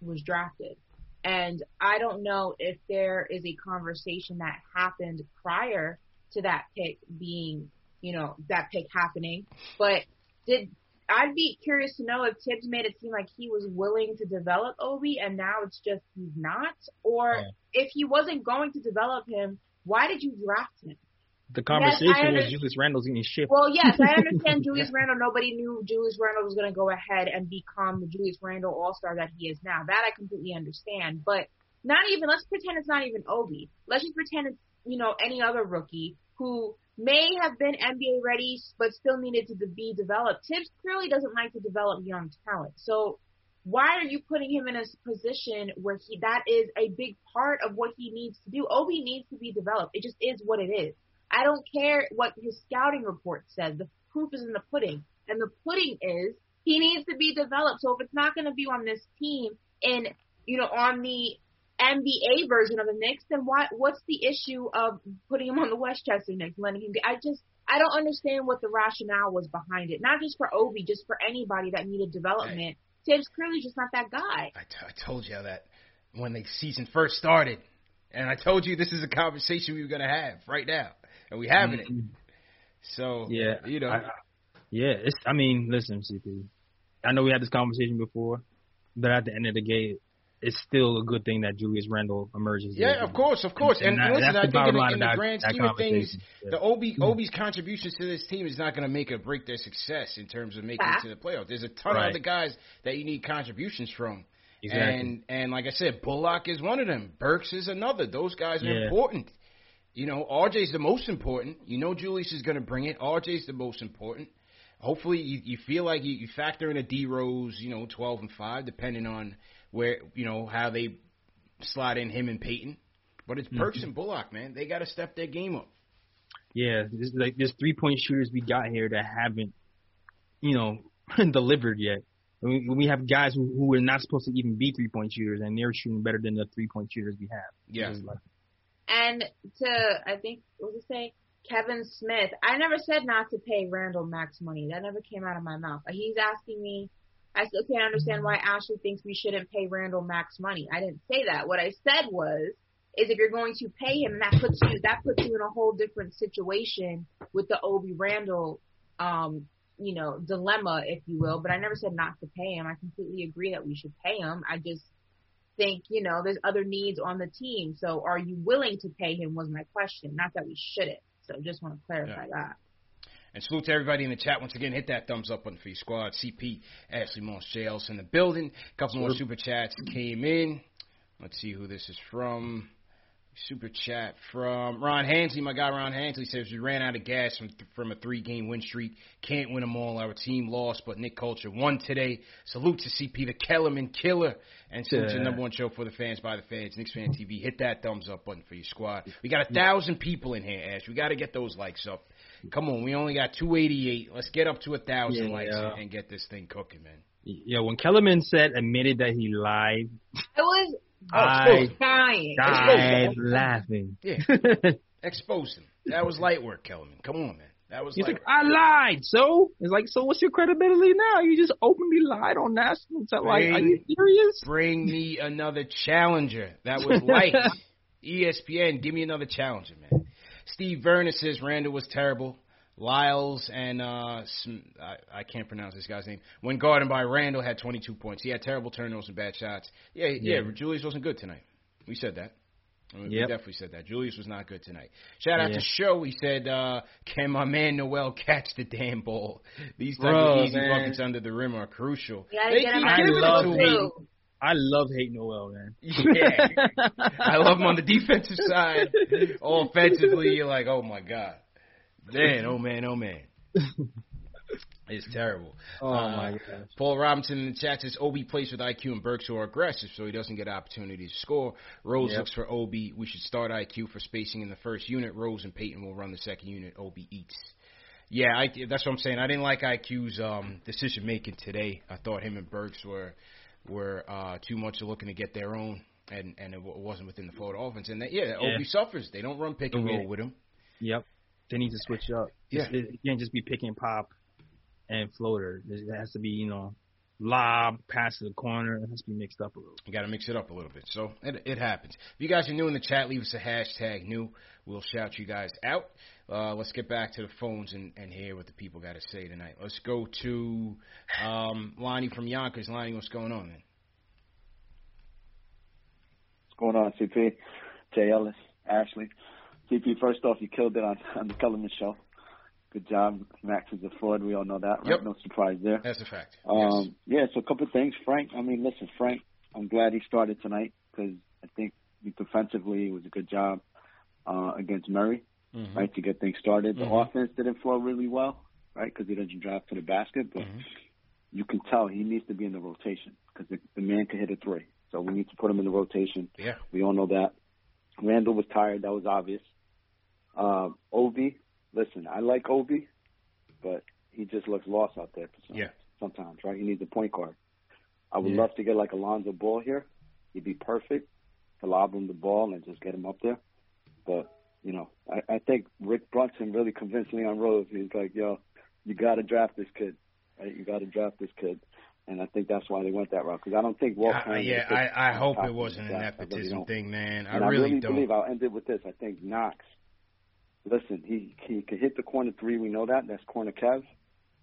Speaker 3: was drafted. And I don't know if there is a conversation that happened prior to that pick being, you know, that pick happening, but did I'd be curious to know if Tibbs made it seem like he was willing to develop Obi and now it's just he's not, or
Speaker 2: Yeah.
Speaker 3: if he wasn't going to develop him, why did you draft him?
Speaker 2: The conversation
Speaker 3: I
Speaker 2: was
Speaker 3: under-
Speaker 2: Julius Randle's getting shipped.
Speaker 3: Well, yes, I understand Julius Randle. Nobody knew Julius Randle was going to go ahead and become the Julius Randle All Star that he is now. That I completely understand. But not even. Let's pretend it's not even Obi. Let's just pretend it's you know any other rookie who may have been NBA ready but still needed to be developed. Tibbs clearly doesn't like to develop young talent. So why are you putting him in a position where he that is a big part of what he needs to do? Obi needs to be developed. It just is what it is. I don't care what his scouting report says. The proof is in the pudding. And the pudding is he needs to be developed. So if it's not going to be on this team and, you know, on the NBA version of the Knicks, then why, what's the issue of putting him on the Westchester Knicks, letting him get, I just, I don't understand what the rationale was behind it. Not just for Obi, just for anybody that needed development. Tibbs clearly just not that guy.
Speaker 1: I, t- I told you that when the season first started, and I told you this is a conversation we were gonna have right now, and we having it. Mm-hmm. So
Speaker 2: Yeah,
Speaker 1: you know,
Speaker 2: I, I- yeah. It's. I mean, listen, CP. I know we had this conversation before, but at the end of the day, it's still a good thing that Julius Randle emerges.
Speaker 1: yeah,
Speaker 2: there.
Speaker 1: of course, of course, and,
Speaker 2: that-
Speaker 1: listen, I think in the, in the
Speaker 2: that-
Speaker 1: grand scheme of things.
Speaker 2: Yeah.
Speaker 1: the Obi hmm. Obi's contributions to this team is not going to make or break their success in terms of making it
Speaker 3: ah.
Speaker 1: to the playoffs. There's a ton
Speaker 2: Right.
Speaker 1: of other guys that you need contributions from.
Speaker 2: Exactly.
Speaker 1: And and like I said, Bullock is one of them. Burks is another. Those guys are
Speaker 2: Yeah.
Speaker 1: important. You know, RJ's the most important. You know, Julius is going to bring it. RJ's the most important. Hopefully, you, you feel like you, you factor in a D Rose, you know, twelve and five, depending on where you know how they slide in him and Payton. But it's Burks mm-hmm. and Bullock, man. They got to step their game up.
Speaker 2: Yeah, there's like there's three point shooters we got here that haven't, you know, delivered yet. We, we have guys who, who are not supposed to even be three point shooters, and they're shooting better than the three point shooters we have.
Speaker 1: Yeah.
Speaker 2: Like-
Speaker 3: And to, I think, what was it say? Kevin Smith. I never said not to pay Randle max money. That never came out of my mouth. He's asking me, I still can't understand why Ashley thinks we shouldn't pay Randle max money. I didn't say that. What I said was, is if you're going to pay him, that puts you, that puts you in a whole different situation with the Obi Randle, um, you know, dilemma, if you will. But I never said not to pay him. I completely agree that we should pay him. I just think, you know, there's other needs on the team. So are you willing to pay him was my question. Not that we shouldn't. So just want to clarify that.
Speaker 1: And salute to everybody in the chat. Once again, hit that thumbs up button for your squad. CP, Ashley Moss, JL's in the building. A couple more super chats came in. Let's see who this is from. Super chat from Ron Hansley. My guy Ron Hansley says we ran out of gas from from a three game win streak. Can't win them all. Our team lost, but Knick Culture won today. Salute to CP, the Kellerman killer, and salute to the
Speaker 2: Yeah.
Speaker 1: number one show for the fans by the fans, Knicks Fan TV. Hit that thumbs up button for your squad. We got a thousand people in here, Ash. We got to get those likes up. Come on, we only got 288. Let's get up to a thousand
Speaker 2: Yeah.
Speaker 1: likes and, and get this thing cooking, man.
Speaker 2: Yeah, when Kellerman said admitted that he lied,
Speaker 3: I was
Speaker 2: I
Speaker 3: dying.
Speaker 2: died laughing.
Speaker 1: Yeah. Expose him. That was light work, Kellerman. Come on, man. That was
Speaker 2: He's
Speaker 1: light
Speaker 2: like, I lied. So it's like, so what's your credibility now? You just openly lied on national television. Like, are you serious?
Speaker 1: Bring me another challenger. That was light. ESPN, give me another challenger, man. Steve Vernon says Randle was terrible. Lyles and uh, Sm- I, I can't pronounce this guy's name. When guarded by Randle, had 22 points. He had terrible turnovers and bad shots. Yeah, yeah.
Speaker 2: Yeah.
Speaker 1: Julius wasn't good tonight. We said that. I mean, We definitely said that. Julius was not good tonight. Shout out
Speaker 2: Yeah.
Speaker 1: to Show. He said, uh, "Can my man Noel catch the damn ball? These type
Speaker 2: Bro,
Speaker 1: of easy
Speaker 2: man.
Speaker 1: buckets under the rim are crucial.
Speaker 3: You gotta
Speaker 1: They keep giving it
Speaker 2: love
Speaker 1: to him.
Speaker 3: Too.
Speaker 2: I love hate Noel, man.
Speaker 1: Yeah, I love him on the defensive side. Offensively, you're like, oh my god, man, oh man, oh man. It's terrible.
Speaker 2: Oh
Speaker 1: Uh,
Speaker 2: my gosh.
Speaker 1: Paul Robinson in the chat says Obi plays with IQ and Burks who are aggressive, so he doesn't get opportunities to score. Rose
Speaker 2: Yep.
Speaker 1: looks for Obi. We should start IQ for spacing in the first unit. Rose and Payton will run the second unit. Obi eats. Yeah, I, that's what I'm saying. I didn't like IQ's um, decision making today. I thought him and Burks were were uh, too much looking to get their own, and and it w- wasn't within the Florida offense. And that, yeah,
Speaker 2: Yeah.
Speaker 1: Obi suffers. They don't run pick and roll with him.
Speaker 2: Yep. They need to switch up.
Speaker 1: Yeah.
Speaker 2: It, it can't just be pick and pop and floater. It has to be, you know, lob, pass to the corner. It has to be mixed up a little.
Speaker 1: You got to mix it up a little bit. So it, it happens. If you guys are new in the chat, leave us a hashtag new. We'll shout you guys out. Uh, let's get back to the phones and, and hear what the people got to say tonight. Let's go to um, Lonnie from Yonkers. Lonnie, what's going on, man?
Speaker 6: What's going on, CP? Jay Ellis, Ashley. CP, first off, you killed it on, on the Kellerman show. Good job. Max is a fraud. We all know that, right?
Speaker 1: Yep.
Speaker 6: No surprise there.
Speaker 1: That's a fact.
Speaker 6: Um, yeah, so a couple of things. Frank, I mean, listen, Frank, I'm glad he started tonight because I think defensively it was a good job uh, against Murray,
Speaker 1: Mhm.
Speaker 6: right, to get things started. The
Speaker 1: Mhm.
Speaker 6: offense didn't flow really well, right, because he doesn't drive to the basket, but
Speaker 1: Mhm.
Speaker 6: you can tell he needs to be in the rotation because the, the man can hit a three. So we need to put him in the rotation.
Speaker 1: Yeah.
Speaker 6: We all know that. Randle was tired. That was obvious. Uh, Obi, listen, I like Obi, but he just looks lost out there for some,
Speaker 1: Yeah.
Speaker 6: sometimes, right? He needs a point guard. I would
Speaker 1: Yeah.
Speaker 6: love to get like Alonzo Ball here. He'd be perfect to lob him the ball and just get him up there. But, you know, I, I think Rick Brunson really convinced Leon Rose. He's like, yo, you got to draft this kid. Right? You got to draft this kid. And I think that's why they went that route. Because I don't think Walt
Speaker 1: uh,
Speaker 6: Frazier
Speaker 1: yeah, I, I hope it wasn't an.
Speaker 6: I really
Speaker 1: nepotism thing, man. I
Speaker 6: And I
Speaker 1: really
Speaker 6: really
Speaker 1: don't.
Speaker 6: believe I'll end it with this. I think Knox. Listen, he he can hit the corner three. We know that. That's corner Kev.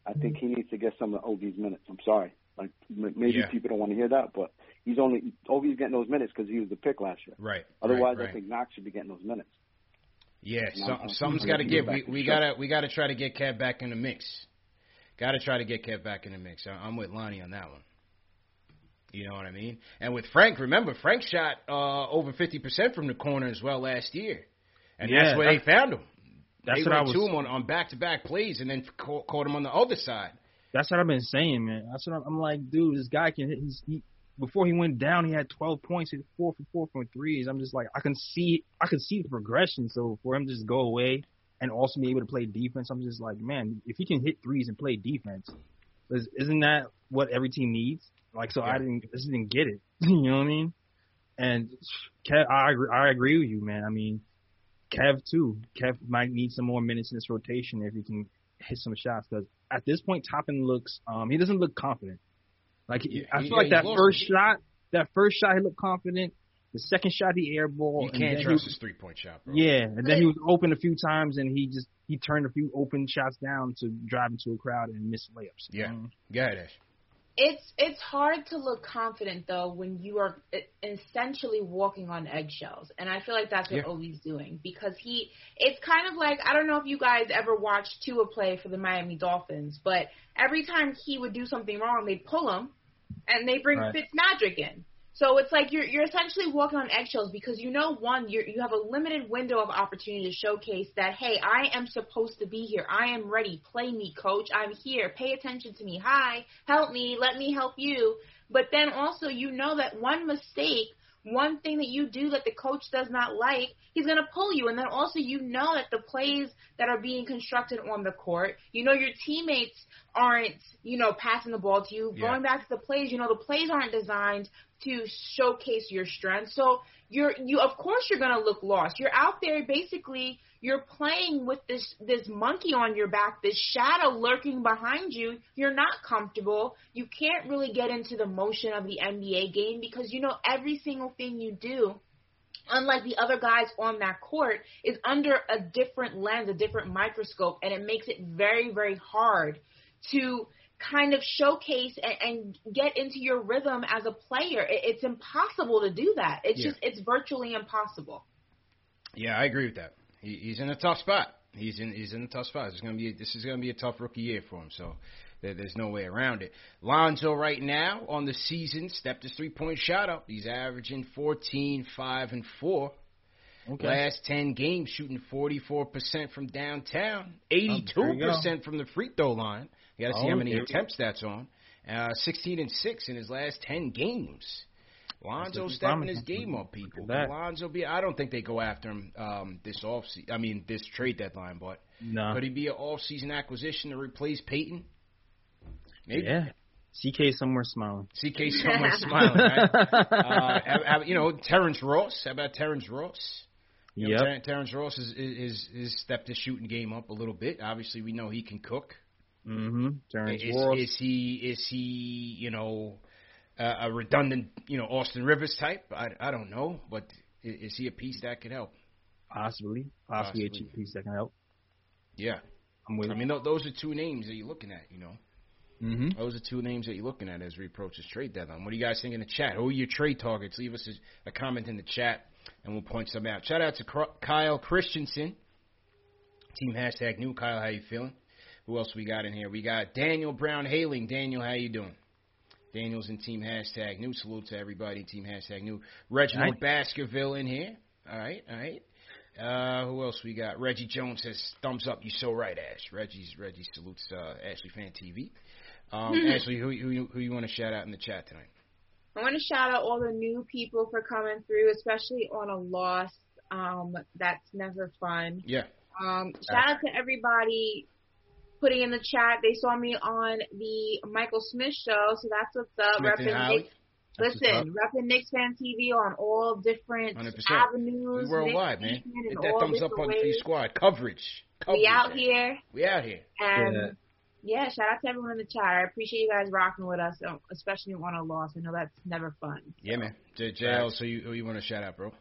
Speaker 6: I think he needs to get some of Obi's minutes. I'm sorry. Like m- maybe
Speaker 1: Yeah.
Speaker 6: people don't want to hear that, but he's only Obi's getting those minutes because he was the pick last year.
Speaker 1: Right.
Speaker 6: Otherwise,
Speaker 1: right, right.
Speaker 6: I think Knox should be getting those minutes.
Speaker 1: Yeah,
Speaker 6: No,
Speaker 1: some,
Speaker 6: I'm-
Speaker 1: something's
Speaker 6: I'm
Speaker 1: got to give. We we gotta we gotta try to get Kev back in the mix. Got to try to get Kev back in the mix. I- I'm with Lonnie on that one. You know what I mean? And with Frank, remember Frank shot uh, over 50% from the corner as well last year, and
Speaker 2: Yeah,
Speaker 1: that's where they found him.
Speaker 2: That's
Speaker 1: they
Speaker 2: what I was.
Speaker 1: to him on, on back-to-back plays, and then caught, caught him on the other side.
Speaker 2: That's what I've been saying, man. That's what I'm, I'm like, dude. This guy can hit. His, he, before he went down, he had 12 points, he had four for four from threes. I'm just like, I can see, I can see the progression. So for him to just go away and also be able to play defense, I'm just like, man, if he can hit threes and play defense, is- isn't that what every team needs? Like, so I didn't, I just didn't get it. you know what I mean? And Kev, I agree, I agree with you, man. I mean, Kev too. Kev might need some more minutes in this rotation if he can hit some shots because at this point, Toppin looks, um, he doesn't look confident. Like
Speaker 1: Yeah,
Speaker 2: I
Speaker 1: he-
Speaker 2: feel like
Speaker 1: yeah,
Speaker 2: that
Speaker 1: he's
Speaker 2: first
Speaker 1: lost
Speaker 2: shot, that first shot he looked confident. The second shot he airball.
Speaker 1: You can't trust
Speaker 2: he,
Speaker 1: his three-point shot, bro.
Speaker 2: Yeah, and then he was open a few times and he just he turned a few open shots down to drive into a crowd and miss layups.
Speaker 1: Yeah.
Speaker 2: Um,
Speaker 1: Go ahead, Ash.
Speaker 3: It's it's hard to look confident though when you are e- essentially walking on eggshells, and I feel like that's what
Speaker 1: Yeah.
Speaker 3: Obi's doing because he. It's kind of like I don't know if you guys ever watched Tua play for the Miami Dolphins, but every time he would do something wrong, they'd pull him, and they bring
Speaker 2: Right.
Speaker 3: Fitzmagic in. So it's like you're you're essentially walking on eggshells because you know one you you have a limited window of opportunity to showcase that hey I am supposed to be here. I am ready. Play me coach. I'm here. Pay attention to me. Hi. Help me. Let me help you. But then also you know that one mistake one thing that you do that the coach does not like he's going to pull you. And then also you know that the plays that are being constructed on the court you know your teammates aren't you know passing the ball to you.
Speaker 1: Yeah.
Speaker 3: going back to the plays you know the plays aren't designed to showcase your strength. So you're you of course you're gonna look lost. You're out there basically you're playing with this this monkey on your back, this shadow lurking behind you. You're not comfortable. You can't really get into the motion of the NBA game because you know every single thing you do unlike the other guys on that court, is under a different lens, a different microscope, and it makes it very, very hard to kind of showcase and, and get into your rhythm as a player. It, it's impossible to do that. It's
Speaker 1: Yeah.
Speaker 3: just, it's virtually impossible.
Speaker 1: Yeah, I agree with that. He, he's in a tough spot. He's in he's in a tough spot. This is gonna be this is gonna be a tough rookie year for him. So There- There's no way around it. Lonzo right now on the season stepped his three point shot up. He's averaging 14, 5, and 4.
Speaker 2: Okay.
Speaker 1: Last 10 games shooting 44% from downtown,
Speaker 2: Oh, there you
Speaker 1: 82% from the free throw line. You got to see
Speaker 2: Oh,
Speaker 1: how many attempts that's on. Uh, 16 and 6 in his last 10 games. Lonzo stepping his game up, people.
Speaker 2: Look at that.
Speaker 1: Lonzo be I don't think they go after him um, this off I mean this trade deadline, but
Speaker 2: No.
Speaker 1: could he be an off season acquisition to replace Payton? Maybe.
Speaker 2: Yeah. CK somewhere smiling.
Speaker 1: CK somewhere smiling, right? Uh, you know, Terrence Ross. How about Terrence Ross? You know,
Speaker 2: Yep.
Speaker 1: Ter- Terrence Ross is, is is stepped his shooting game up a little bit. Obviously, we know he can cook.
Speaker 2: Mm-hmm. Terrence
Speaker 1: Is,
Speaker 2: Ross.
Speaker 1: is he is he you know uh, a redundant you know Austin Rivers type? I, I don't know, but i- is he a piece that could help?
Speaker 2: Possibly. Possibly, a
Speaker 1: Possibly.
Speaker 2: cheap piece that can help.
Speaker 1: Yeah,
Speaker 2: I'm with
Speaker 1: I mean those are two names that you're looking at. You know,
Speaker 2: mm-hmm.
Speaker 1: those are two names that you're looking at as we approach this trade deadline. What do you guys think in the chat? Who are your trade targets? Leave us a, a comment in the chat, and we'll point some out. Shout out to Kyle Christensen. Team hashtag new Kyle. How you feeling? Who else we got in here? We got Daniel Brown Hailing. Daniel, how you doing? Daniel's in team hashtag new. Salute to everybody. Team hashtag new. Reginald Baskerville in here. All right, all right. Uh, who else we got? Reggie Jones says thumbs up. You so right, Ash. Reggie's Reggie salutes uh, Ashley Fan TV. Um, Ashley, who who you- who you want to shout out in the chat tonight?
Speaker 3: I want to shout out all the new people for coming through, especially on a loss. Um, that's never fun.
Speaker 1: Yeah,
Speaker 3: Um, shout out to everybody putting in the chat. They saw me on the Michael Smith show, so that's what's up.
Speaker 1: Smith and
Speaker 3: Repping
Speaker 1: Howie.
Speaker 3: Knicks, listen, repping Knicks fan TV on all different
Speaker 1: 100%.
Speaker 3: avenues.
Speaker 1: we worldwide, man.
Speaker 3: Knicks Nation in
Speaker 1: Hit that thumbs up
Speaker 3: different
Speaker 1: on Free. Squad coverage. coverage
Speaker 3: We out
Speaker 1: man.
Speaker 3: here,
Speaker 1: We out here.
Speaker 3: and yeah. Shout out to everyone in the chat. I appreciate you guys rocking with us, um, especially on a loss. I know that's never fun.
Speaker 1: Yeah, man. J- JL, so you who you want to shout out, bro?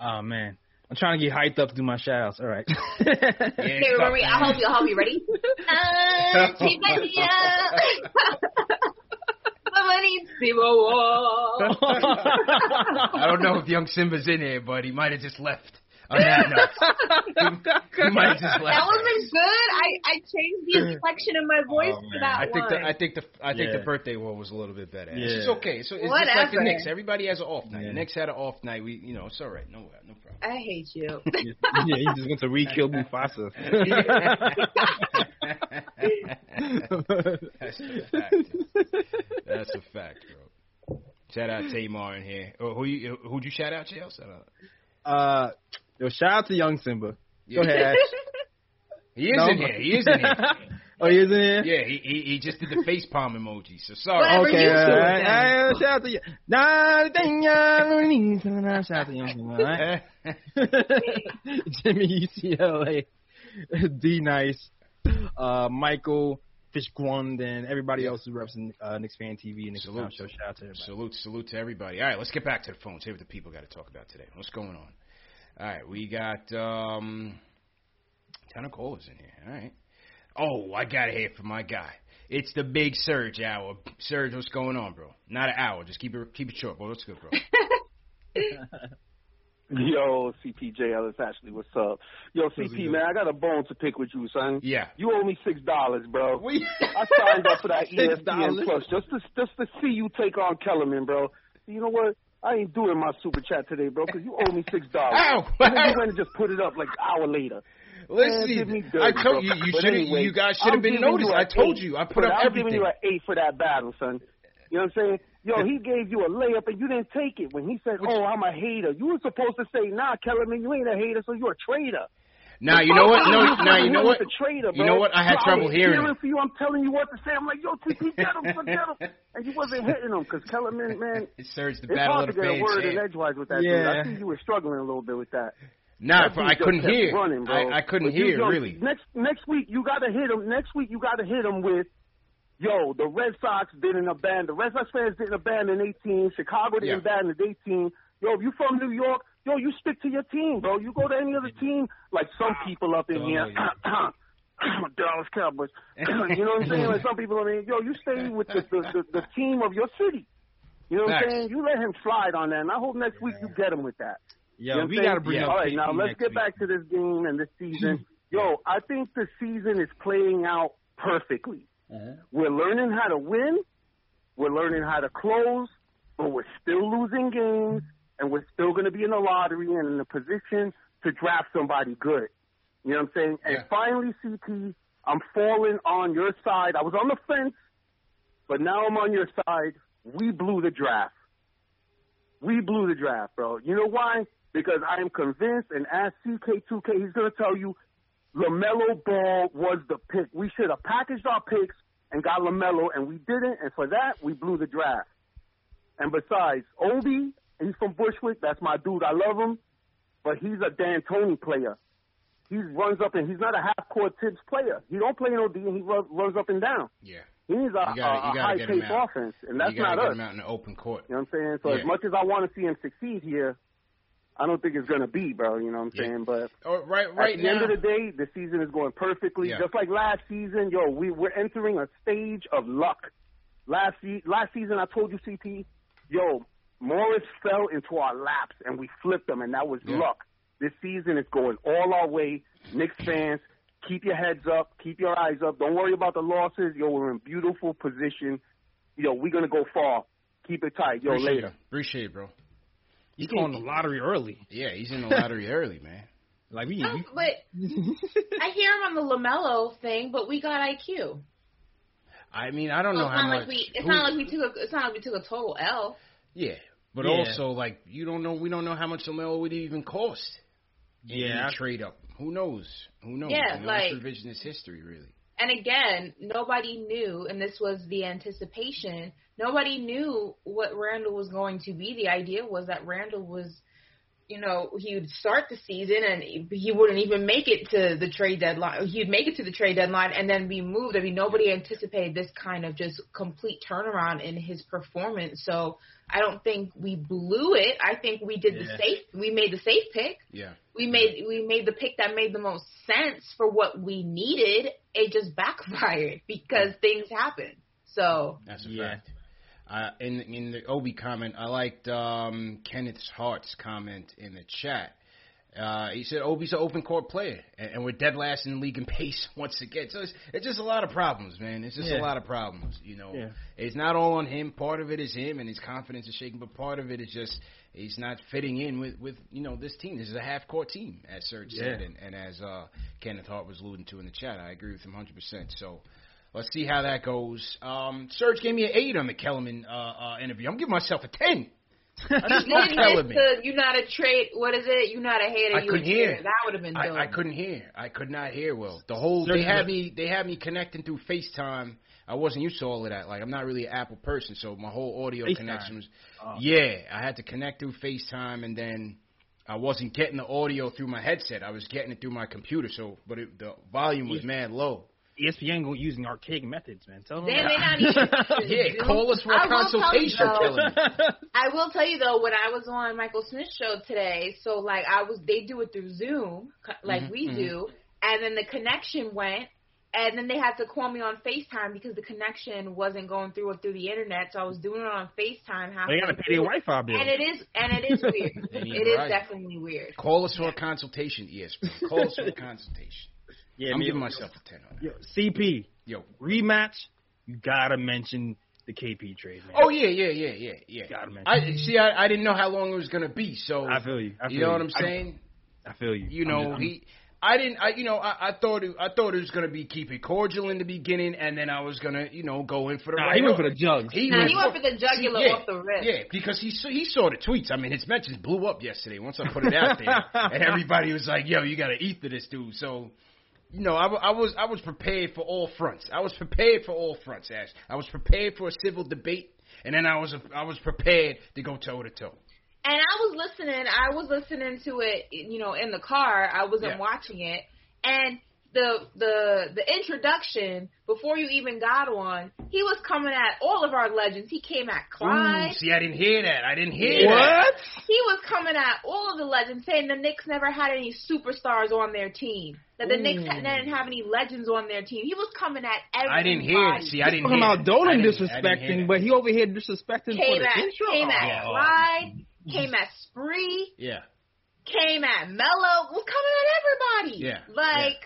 Speaker 2: Oh, man. I'm trying to get hyped up to do my shout outs. All right.
Speaker 1: Yeah,
Speaker 3: Okay,
Speaker 1: it's
Speaker 3: remember,
Speaker 1: tough,
Speaker 3: I'll help you. I'll help you. Ready? Uh, keep it up.
Speaker 1: I don't know if young Simba's in here, but he might have just left. On that note, he, he might just left.
Speaker 3: That wasn't good. I, I changed the inflection of my voice
Speaker 2: Oh,
Speaker 3: for
Speaker 2: man.
Speaker 3: that
Speaker 1: I think
Speaker 3: one.
Speaker 1: the I think the I think
Speaker 2: Yeah.
Speaker 1: the birthday one was a little bit better.
Speaker 2: Yeah.
Speaker 1: It's okay. So it's just like the Knicks. Everybody has an off night.
Speaker 2: Yeah.
Speaker 1: The Knicks had an off night. We you know it's all right. No no problem.
Speaker 3: I hate you.
Speaker 2: yeah, he just went to re-kill Mufasa.
Speaker 1: That's a fact. That's a fact, bro. Shout out Tamar in here. Oh, who you who'd you shout out, Chael? Shout out.
Speaker 2: uh, yo, shout out to Young Simba.
Speaker 1: Yeah.
Speaker 2: Go ahead, Ash.
Speaker 1: He is
Speaker 2: No,
Speaker 1: in here. He is in here.
Speaker 2: oh, he is in here?
Speaker 1: Yeah, he, he he just did the face palm emoji. So sorry.
Speaker 3: Whatever
Speaker 2: Okay,
Speaker 3: you
Speaker 2: all
Speaker 3: do,
Speaker 2: right.
Speaker 3: then.
Speaker 2: All right, shout out to you. Nah, dang, Shout out to Young Simba, all right? Jimmy UCLA, D Nice, uh, Michael Fishgrund, and everybody
Speaker 1: Yeah.
Speaker 2: else who reps in uh, Knicks Fan TV and Knicks
Speaker 1: Salute.
Speaker 2: Fan Show. Shout out to everybody.
Speaker 1: Salute, salute to everybody. All right, let's get back to the phone. See what the people got to talk about today. What's going on? All right, we got um, ton of callers in here. All right. Oh, I got to hear from my guy. It's the big Surge hour. Surge, what's going on, bro? Not an hour. Just keep it keep it short, bro. What's good, bro?
Speaker 4: Yo, CPJ Ellis Ashley, what's up? Yo, CP man, I got a bone to pick with you, son.
Speaker 1: Yeah.
Speaker 4: You owe me six dollars, bro.
Speaker 1: We-
Speaker 4: I signed up for that ESPN? Plus just to just to see you take on Kellerman, bro. You know what? I ain't doing my super chat today, bro, because you owe me six dollars.
Speaker 1: Ow!
Speaker 4: And then you went and just put it up like an hour later. Man,
Speaker 1: Listen,
Speaker 4: dirty,
Speaker 1: I
Speaker 4: bro.
Speaker 1: told you, you should
Speaker 4: anyway,
Speaker 1: you guys should have been noticed. I told
Speaker 4: eight,
Speaker 1: you. I put up
Speaker 4: I'm
Speaker 1: everything.
Speaker 4: giving you an eight for that battle, son. You know what I'm saying? Yo, he gave you a layup and you didn't take it. When he said, "Oh, I'm a hater," you were supposed to say, "Nah, Kellerman, you ain't a hater, so you're a traitor."
Speaker 1: Now you know what? No, now you know what?
Speaker 4: Traitor,
Speaker 1: You know what? I had
Speaker 4: So
Speaker 1: trouble
Speaker 4: was
Speaker 1: hearing it.
Speaker 4: for you. I'm telling you what to say. I'm like, "Yo, TP, get him, forget him," and you wasn't hitting him because Kellerman, man.
Speaker 1: It surged the
Speaker 4: It's
Speaker 1: battle
Speaker 4: hard
Speaker 1: of
Speaker 4: to
Speaker 1: the
Speaker 4: get a word in edgewise with that
Speaker 2: Yeah.
Speaker 4: dude. I think you were struggling a little bit with that.
Speaker 1: Nah,
Speaker 4: That
Speaker 1: bro, I couldn't hear.
Speaker 4: Running, bro.
Speaker 1: I, I couldn't
Speaker 4: But you-
Speaker 1: hear
Speaker 4: yo,
Speaker 1: really.
Speaker 4: Next next week you gotta hit him. Next week you gotta hit him with, yo, the Red Sox didn't abandon. The Red Sox fans didn't abandon 18. Chicago didn't
Speaker 1: Yeah.
Speaker 4: abandon 18. Yo, if you from New York, yo, you stick to your team, bro. You go to any other team, like some people up in
Speaker 1: Oh,
Speaker 4: here.
Speaker 1: yeah.
Speaker 4: Dallas Cowboys. you know what I'm saying? Like some people, I mean, yo, you stay with the the, the, the team of your city. You know what
Speaker 1: Facts.
Speaker 4: I'm saying? You let him slide on that, and I hope next week you get him with that.
Speaker 2: Yo,
Speaker 4: You know
Speaker 2: we got to bring
Speaker 1: Yeah.
Speaker 2: up
Speaker 4: All right, now let's get
Speaker 2: week.
Speaker 4: back to this game and this season. Yo, I think the season is playing out perfectly. Uh-huh. We're learning how to win. We're learning how to close, but we're still losing games, and we're still going to be in the lottery and in a position to draft somebody good. You know what I'm saying?
Speaker 1: Yeah.
Speaker 4: And finally, CP, I'm falling on your side. I was on the fence, but now I'm on your side. We blew the draft. We blew the draft, bro. You know why? Because I am convinced, and as CK2K, he's going to tell you LaMelo Ball was the pick. We should have packaged our picks and got LaMelo, and we didn't, and for that, we blew the draft. And besides, Obi, he's from Bushwick. That's my dude. I love him, but he's a D'Antoni player. He runs up and he's not a half court Tibbs player. He don't play no D, and he runs, runs up and down.
Speaker 1: Yeah.
Speaker 4: He needs a,
Speaker 1: gotta-
Speaker 4: a, a high
Speaker 1: get him
Speaker 4: pace offense, and that's not
Speaker 1: get
Speaker 4: us.
Speaker 1: him out in the open court.
Speaker 4: You know what I'm saying? So
Speaker 1: Yeah.
Speaker 4: as much as I want to see him succeed here, I don't think it's gonna be, bro. You know what I'm
Speaker 1: Yeah.
Speaker 4: saying? But
Speaker 1: Oh, right, right
Speaker 4: at the
Speaker 1: now.
Speaker 4: end of the day, the season is going perfectly.
Speaker 1: Yeah.
Speaker 4: Just like last season, yo, we we're entering a stage of luck. Last se- last season, I told you, CP, yo, Morris fell into our laps and we flipped them, and that was
Speaker 1: Yeah.
Speaker 4: luck. This season is going all our way. Knicks fans, keep your heads up, keep your eyes up. Don't worry about the losses. Yo, we're in beautiful position. Yo, we're gonna go far. Keep it tight. Yo,
Speaker 1: Appreciate
Speaker 4: later.
Speaker 1: it. Appreciate it, bro.
Speaker 2: He's going the lottery early.
Speaker 1: Yeah, he's in the lottery early, man.
Speaker 2: Like we,
Speaker 3: No,
Speaker 2: we
Speaker 3: but I hear him on the LaMelo thing, but we got IQ.
Speaker 1: I mean, I don't
Speaker 3: So
Speaker 1: know how
Speaker 3: not
Speaker 1: much.
Speaker 3: like we. It's
Speaker 1: who-
Speaker 3: not like we took. A, it's not like we took a total L.
Speaker 1: Yeah, but
Speaker 2: Yeah.
Speaker 1: also like you don't know. We don't know how much LaMelo would even cost.
Speaker 2: Yeah.
Speaker 1: in trade up. Who knows? Who knows?
Speaker 3: Yeah,
Speaker 1: you know,
Speaker 3: like-
Speaker 1: that's revisionist history, really.
Speaker 3: And again, nobody knew, and this was the anticipation. Nobody knew what Randle was going to be. The idea was that Randle was, you know, he would start the season and he wouldn't even make it to the trade deadline. He'd make it to the trade deadline and then be moved. I mean, nobody anticipated this kind of just complete turnaround in his performance. So I don't think we blew it. I think we did the safe. We made the safe pick
Speaker 1: Yeah.
Speaker 3: we made we made the pick that made the most sense for what we needed. It just backfired because things happen. So
Speaker 1: That's a
Speaker 2: Yeah.
Speaker 1: fact. Uh, in in the Obi comment, I liked um, Kenneth Hart's comment in the chat. Uh, he said Obi's an open court player, and, and we're dead last in the league in pace once again. So it's, it's just a lot of problems, man. It's just
Speaker 2: Yeah.
Speaker 1: a lot of problems. You know,
Speaker 2: Yeah.
Speaker 1: it's not all on him. Part of it is him, and his confidence is shaking. But part of it is just he's not fitting in with with you know this team. This is a half court team, as Serge said, and, and as uh, Kenneth Hart was alluding to in the chat. I agree with him 100. percent So. Let's see how that goes. Um, Serge gave me an eight on the Kellerman uh, uh, interview. I'm giving myself a ten. I just
Speaker 3: you
Speaker 1: love
Speaker 3: didn't
Speaker 1: Kellerman.
Speaker 3: the you not a trade. What is it? You're not a hater.
Speaker 1: I
Speaker 3: you
Speaker 1: couldn't
Speaker 3: a
Speaker 1: hear.
Speaker 3: That would have been.
Speaker 1: I, I couldn't hear. I could not hear well. The whole
Speaker 2: Serge
Speaker 1: they had me they had me connecting through FaceTime. I wasn't used to all of that. Like I'm not really an Apple person, so my whole audio
Speaker 2: FaceTime.
Speaker 1: connection was
Speaker 2: Oh.
Speaker 1: yeah. I had to connect through FaceTime, and then I wasn't getting the audio through my headset. I was getting it through my computer. So, but it, the volume was mad low.
Speaker 2: ESPN go using archaic methods, man. Tell them.
Speaker 3: They may not even.
Speaker 1: Yeah, call us for a
Speaker 3: I will you,
Speaker 1: consultation,
Speaker 3: though, I will tell you though, when I was on Michael Smith's show today, so like I was, they do it through Zoom, co- like
Speaker 1: Mhm,
Speaker 3: we
Speaker 1: mhm.
Speaker 3: do, and then the connection went, and then they had to call me on FaceTime because the connection wasn't going through or through the internet, so I was doing it on FaceTime.
Speaker 2: They gotta pay their. Wi-Fi bill.
Speaker 3: And it is, and it is weird.
Speaker 1: They need
Speaker 3: it is definitely weird.
Speaker 1: Call us for a consultation, ESPN. Call us for a consultation.
Speaker 2: Yeah,
Speaker 1: I'm
Speaker 2: man.
Speaker 1: giving myself a ten on that.
Speaker 2: Yo, CP
Speaker 1: Yo.
Speaker 2: rematch. You gotta mention the KP trade, man.
Speaker 1: Oh yeah, yeah, yeah, yeah, yeah.
Speaker 2: Gotta mention.
Speaker 1: I see. I, I didn't know how long it was gonna be, so
Speaker 2: I feel you. I feel
Speaker 1: you know what. I'm saying.
Speaker 2: I, I feel you.
Speaker 1: you
Speaker 2: I'm
Speaker 1: know
Speaker 2: just- I'm-
Speaker 1: he. I didn't. I you know I, I thought it, I thought it was gonna be keep it cordial in the beginning, and then I was gonna you know go in for the
Speaker 2: Nah,
Speaker 1: right.
Speaker 2: he went for the jugs.
Speaker 1: He
Speaker 3: Nah,
Speaker 1: went
Speaker 3: he went for the jugular
Speaker 1: yeah,
Speaker 3: off the rip.
Speaker 1: Yeah, because he saw, he saw the tweets. I mean, his mentions blew up yesterday once I put it out there, and everybody was like, "Yo, you got to eat to this dude." So, you know, I, wa- I was I was prepared for all fronts. I was prepared for all fronts. Ash. I was prepared for a civil debate, and then I was I was prepared to go toe to toe.
Speaker 3: And I was listening. I was listening to it, you know, in the car. I wasn't
Speaker 1: Yeah.
Speaker 3: watching it. And the the the introduction before you even got on, he was coming at all of our legends. He came at Clyde.
Speaker 1: Ooh, see, I didn't hear that. I didn't hear that.
Speaker 2: What?
Speaker 3: He was coming at all of the legends, saying the Knicks never had any superstars on their team. That the Knicks had, didn't have any legends on their team. He was coming at everybody.
Speaker 1: I didn't hear it. See, I didn't
Speaker 2: Talking
Speaker 1: hear
Speaker 2: about
Speaker 1: it.
Speaker 2: Dolan
Speaker 1: I didn't- I didn't hear
Speaker 2: disrespecting, but he over here disrespecting for
Speaker 3: came
Speaker 2: the
Speaker 3: at
Speaker 2: intro.
Speaker 3: came at
Speaker 1: Oh.
Speaker 3: Clyde, came at Spree.
Speaker 1: Yeah.
Speaker 3: came at Melo, was coming at everybody.
Speaker 1: Yeah,
Speaker 3: Like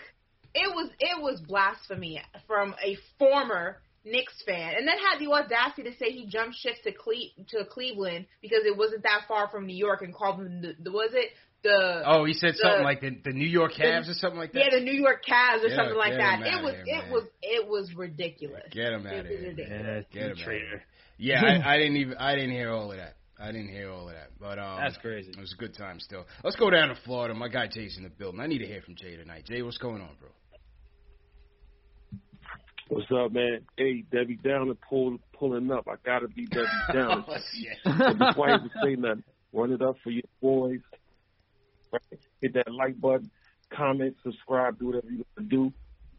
Speaker 3: it was it was blasphemy from a former Knicks fan, and then had the audacity to say he jumped ships to Cle- to Cleveland because it wasn't that far from New York, and called them the, the was it the
Speaker 1: Oh, he said
Speaker 3: the-
Speaker 1: something like the the New York Cavs
Speaker 3: the-
Speaker 1: or something like that.
Speaker 3: yeah the New York Cavs or
Speaker 1: Get
Speaker 3: something
Speaker 1: him-
Speaker 3: like that. It was
Speaker 1: here,
Speaker 3: it
Speaker 1: man.
Speaker 3: was it was ridiculous.
Speaker 1: Get him out of here.
Speaker 3: ridiculous.
Speaker 1: Get him
Speaker 2: traitor.
Speaker 1: Yeah, I, I didn't even I didn't hear all of that. I didn't hear all of that. But um,
Speaker 2: That's crazy.
Speaker 1: It was a good time still. Let's go down to Florida. My guy Jay's in the building. I need to hear from Jay tonight. Jay, what's going on, bro?
Speaker 7: What's up, man? Hey, Debbie Downer pull, pulling up. I gotta be Debbie Downer.
Speaker 1: Oh, shit.
Speaker 7: But before I even say nothing, run it up for your boys. Right? Hit that like button, comment, subscribe, do whatever you gotta do.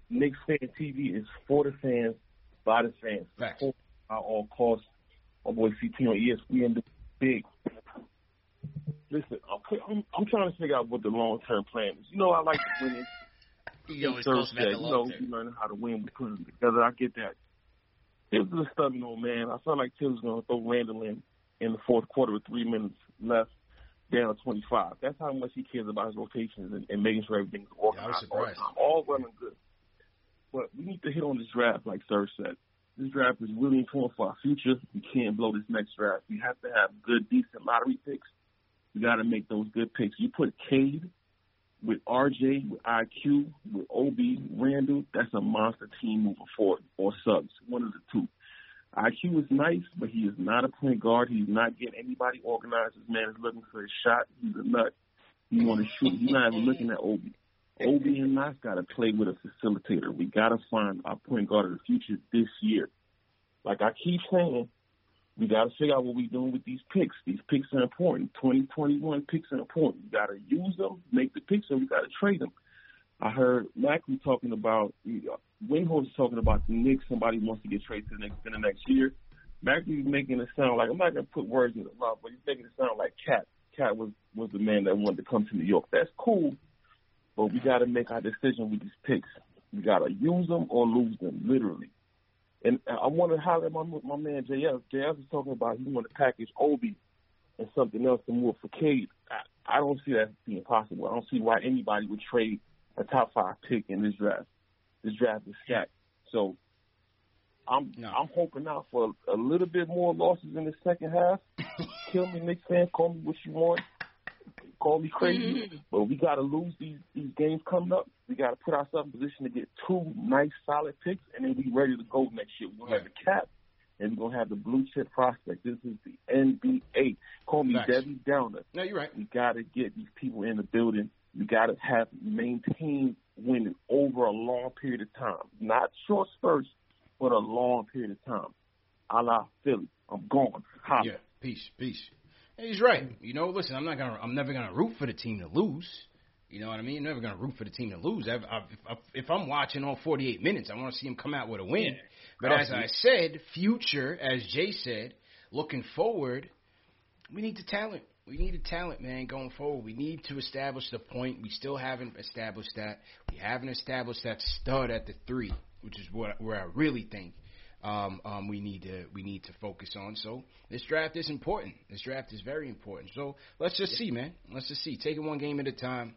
Speaker 7: Knicks Fan TV is for the fans, by the fans.
Speaker 1: Facts.
Speaker 7: Support At all costs. My boy CT on ESPN do big. Listen, I'm, I'm I'm trying to figure out what the long term plan is. You know, I like to win.
Speaker 1: He always about
Speaker 7: you know, you
Speaker 1: term.
Speaker 7: learn how to win with putting it together. I get that. Tibbs is a stubborn old man. I felt like Tibbs was going to throw Randle in in the fourth quarter with three minutes left, down 25. That's how much he cares about his rotations and, and making sure everything's
Speaker 1: Yeah,
Speaker 7: organized all the time. All well and good. But we need to hit on this draft, like Sir said. This draft is really important for our future. We can't blow this next draft. We have to have good, decent lottery picks. We got to make those good picks. You put Cade with RJ, with IQ, with OB, Randle, that's a monster team moving forward, or subs, one of the two. Uh, IQ is nice, but he is not a point guard. He's not getting anybody organized. This man is looking for his shot. He's a nut. He want to shoot. He's not even looking at OB. OB and Nas got to play with a facilitator. We got to find our point guard of the future this year. Like I keep saying, we got to figure out what we're doing with these picks. These picks are important. 2021 picks are important. We got to use them, make the picks, and we got to trade them. I heard Macri talking about, Windhorst talking about the Knicks. Somebody wants to get traded to the Knicks in the next year. Macri's making it sound like I'm not gonna put words in his mouth, but he's making it sound like KAT. KAT was was the man that wanted to come to New York. That's cool, but we got to make our decision with these picks. We got to use them or lose them, literally. And I want to highlight my my man JF. JF is talking about he want to package Obi and something else to move for Cade. I, I don't see that being possible. I don't see why anybody would trade a top five pick in this draft. This draft is stacked. So I'm
Speaker 1: No.
Speaker 7: I'm hoping out for a little bit more losses in the second half. Kill me, Knicks fan. Call me what you want. Call me crazy, mm-hmm. but we got to lose these these games coming up. We got to put ourselves in position to get two nice solid picks, and then be ready to go next year. We're gonna have the cap, and we're gonna have the blue chip prospect. This is the NBA. Call me
Speaker 1: Facts.
Speaker 7: Debbie Downer.
Speaker 1: No, you're right.
Speaker 7: We got to get these people in the building. We got to have maintain winning over a long period of time, not short spurts, but a long period of time. A la Philly. I'm gone. Holla.
Speaker 1: Yeah, peace, peace. He's right. You know, listen, I'm not gonna, I'm never gonna root for the team to lose. You know what I mean? I'm never gonna root for the team to lose. I've, I've, if, if I'm watching all 48 minutes, I want to see him come out with a win. But as I said, future, as Jay said, looking forward, we need the talent. We need the talent, man, going forward. We need to establish the point. We still haven't established that. We haven't established that stud at the three, which is what where I really think um, um, we need to we need to focus on. So this draft is important. This draft is very important. So let's just see, man. Let's just see. Take it one game at a time.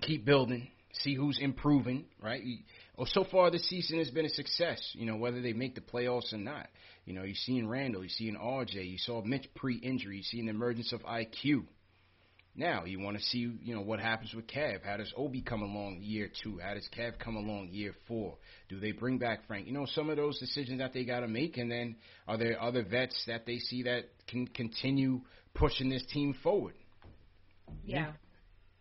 Speaker 1: Keep building. See who's improving. Right. You- Oh, so far this season has been a success. You know whether they make the playoffs or not. You know you've seen Randle. You've seen RJ. You saw Mitch pre-injury. You've seen the emergence of IQ. Now you want to see, you know, what happens with Cav. How does Obi come along year two? How does Cav come along year four? Do they bring back Frank? You know, some of those decisions that they got to make, and then are there other vets that they see that can continue pushing this team forward?
Speaker 3: Yeah.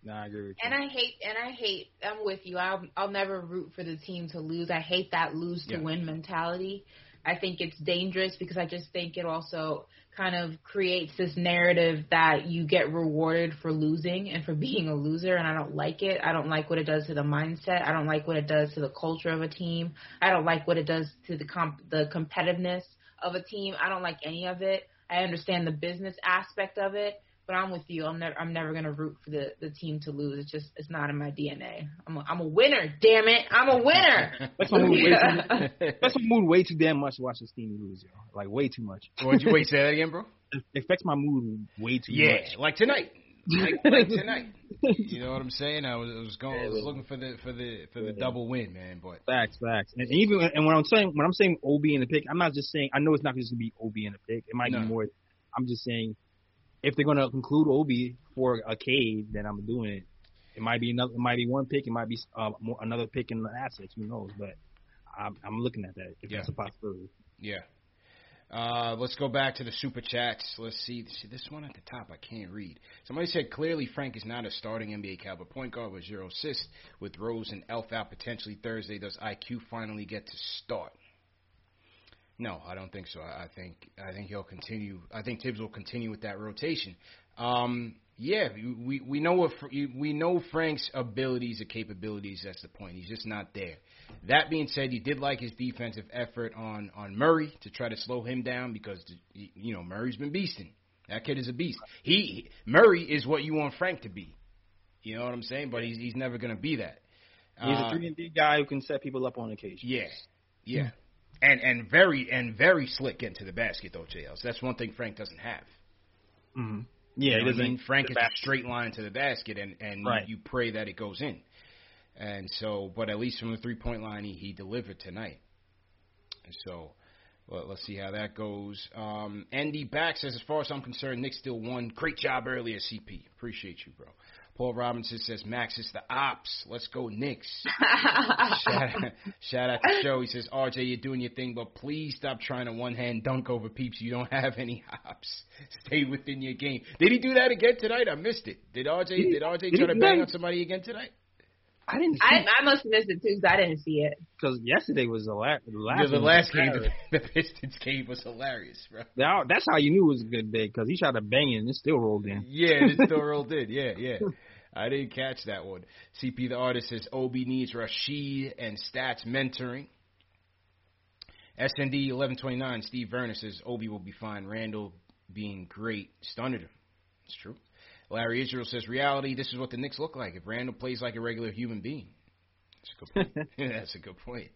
Speaker 2: Nah, I agree with you.
Speaker 3: And I hate, and I hate. I'm with you. I'll, I'll never root for the team to lose. I hate that lose to
Speaker 1: Yeah.
Speaker 3: win mentality. I think it's dangerous because I just think it also kind of creates this narrative that you get rewarded for losing and for being a loser, and I don't like it. I don't like what it does to the mindset. I don't like what it does to the culture of a team. I don't like what it does to the comp- the competitiveness of a team. I don't like any of it. I understand the business aspect of it, but I'm with you. I'm never I'm never gonna root for the the team to lose. It's just it's not in my DNA. I'm a, I'm a winner. Damn it, I'm a winner.
Speaker 2: That's my mood way too. That's my mood way too damn much to watch this team lose, yo. Like way too much.
Speaker 1: Would you wait? Say that again, bro.
Speaker 2: It affects my mood way too
Speaker 1: Yeah,
Speaker 2: much.
Speaker 1: like tonight. like, like tonight. You know what I'm saying? I was, I was going, I was looking for the for the for the double win, man. But
Speaker 2: Facts, facts. And even and when I'm saying when I'm saying OB in the pick, I'm not just saying I know it's not just gonna be OB in the pick. It might
Speaker 1: No.
Speaker 2: be more. I'm just saying if they're gonna conclude OB for a Cade, then I'm doing it. It might be another. It might be one pick. It might be uh, more, another pick in the assets. Who knows? But I'm, I'm looking at that if
Speaker 1: Yeah.
Speaker 2: that's a possibility.
Speaker 1: yeah. Uh, let's go back to the super chats. Let's see. see. This one at the top, I can't read. Somebody said clearly Frank is not a starting NBA caliber point guard with zero assists. With Rose and Elf out potentially Thursday, does IQ finally get to start? No, I don't think so. I I think I think he'll continue. I think Tibbs will continue with that rotation. Um, yeah, we we know what we know Frank's abilities and capabilities. That's the point. He's just not there. That being said, you did like his defensive effort on on Murray to try to slow him down because you know Murray's been beasting. That kid is a beast. He Murray is what you want Frank to be. You know what I'm saying? But he's he's never gonna be that.
Speaker 2: He's
Speaker 1: Uh,
Speaker 2: a three and D guy who can set people up on occasion.
Speaker 1: yeah, yeah, and and very and very slick into the basket though, JL. So that's one thing Frank doesn't have.
Speaker 2: hmm
Speaker 1: you
Speaker 2: Yeah,
Speaker 1: know I mean? Frank
Speaker 2: the
Speaker 1: is a straight line to the basket, and and
Speaker 2: Right.
Speaker 1: you pray that it goes in. And so, but at least from the three point line, he, he delivered tonight. And so, well, let's see how that goes. Um, Andy Back says, as far as I'm concerned, Nick still won. Great job earlier, CP. Appreciate you, bro. Paul Robinson says, Max, it's the ops. Let's go, Knicks. shout, out, shout out to Joe. He says, RJ, you're doing your thing, but please stop trying to one hand dunk over peeps. You don't have any hops. Stay within your game. Did he do that again tonight? I missed it. Did RJ did RJ
Speaker 2: did
Speaker 1: try to bang on somebody again tonight?
Speaker 2: I didn't see
Speaker 3: I, I must have missed it too because I didn't see it.
Speaker 2: because yesterday was the last. Last,
Speaker 1: Yeah, the last game the, the Pistons game was hilarious, bro.
Speaker 2: That- That's how you knew it was a good day because he tried to bang it and it still rolled in.
Speaker 1: Yeah, it still rolled in. Yeah, yeah. I didn't catch that one. CP the artist says OB needs Rashid and stats mentoring. SND eleven twenty nine. Steve Verner says Obi will be fine. Randle being great stunned him. It's true. Larry Israel says reality. This is what the Knicks look like if Randle plays like a regular human being. That's a good point. That's a good point.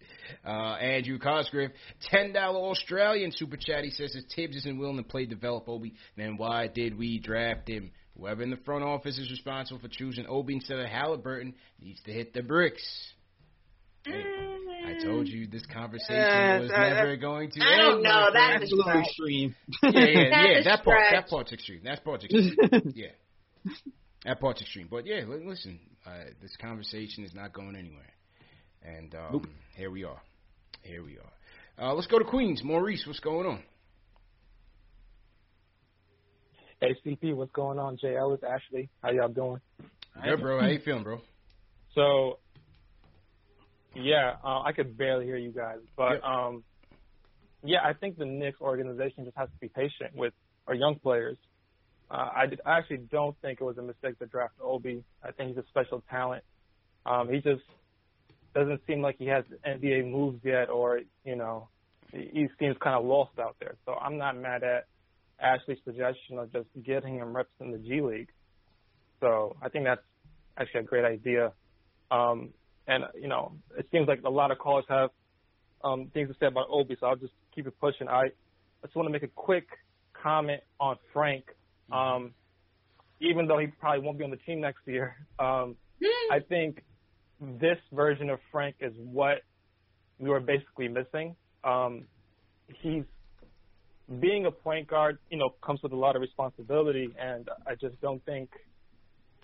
Speaker 1: Uh, Andrew Cosgrave, ten dollar Australian super chat. He says if Tibbs isn't willing to play develop Obi, then why did we draft him? Whoever in the front office is responsible for choosing Obi instead of Halliburton needs to hit the bricks. Hey, I told you this conversation
Speaker 3: Uh,
Speaker 1: was
Speaker 3: uh,
Speaker 1: never going to. End.
Speaker 3: I don't know.
Speaker 1: my
Speaker 3: That
Speaker 1: friend.
Speaker 3: is
Speaker 2: a little extreme.
Speaker 1: yeah, yeah, yeah.
Speaker 3: a
Speaker 1: That part, that part's extreme. That part's extreme. yeah, that part's extreme. But yeah, listen, uh, this conversation is not going anywhere, and um, here we are. Here we are. Uh, let's go to Queens. Maurice, what's going on?
Speaker 8: Hey, CP, what's going on? Jay Ellis, Ashley, how y'all doing?
Speaker 1: Good, bro. How you feeling, bro?
Speaker 8: So, yeah, uh, I could barely hear you guys, but
Speaker 1: Yep.
Speaker 8: um, yeah, I think the Knicks organization just has to be patient with our young players. Uh, I, did, I actually don't think it was a mistake to draft Obi. I think he's a special talent. Um, he just doesn't seem like he has NBA moves yet, or you know, he, seems kind of lost out there. So I'm not mad at Ashley's suggestion of just getting him reps in the G League. So I think that's actually a great idea. Um, and you know, it seems like a lot of callers have um, things to say about Obi, so I'll just keep it pushing. I just want to make a quick comment on Frank. Um, even though he probably won't be on the team next year, um, I think this version of Frank is what we were basically missing. Um, he's being a point guard, you know, comes with a lot of responsibility, and I just don't think,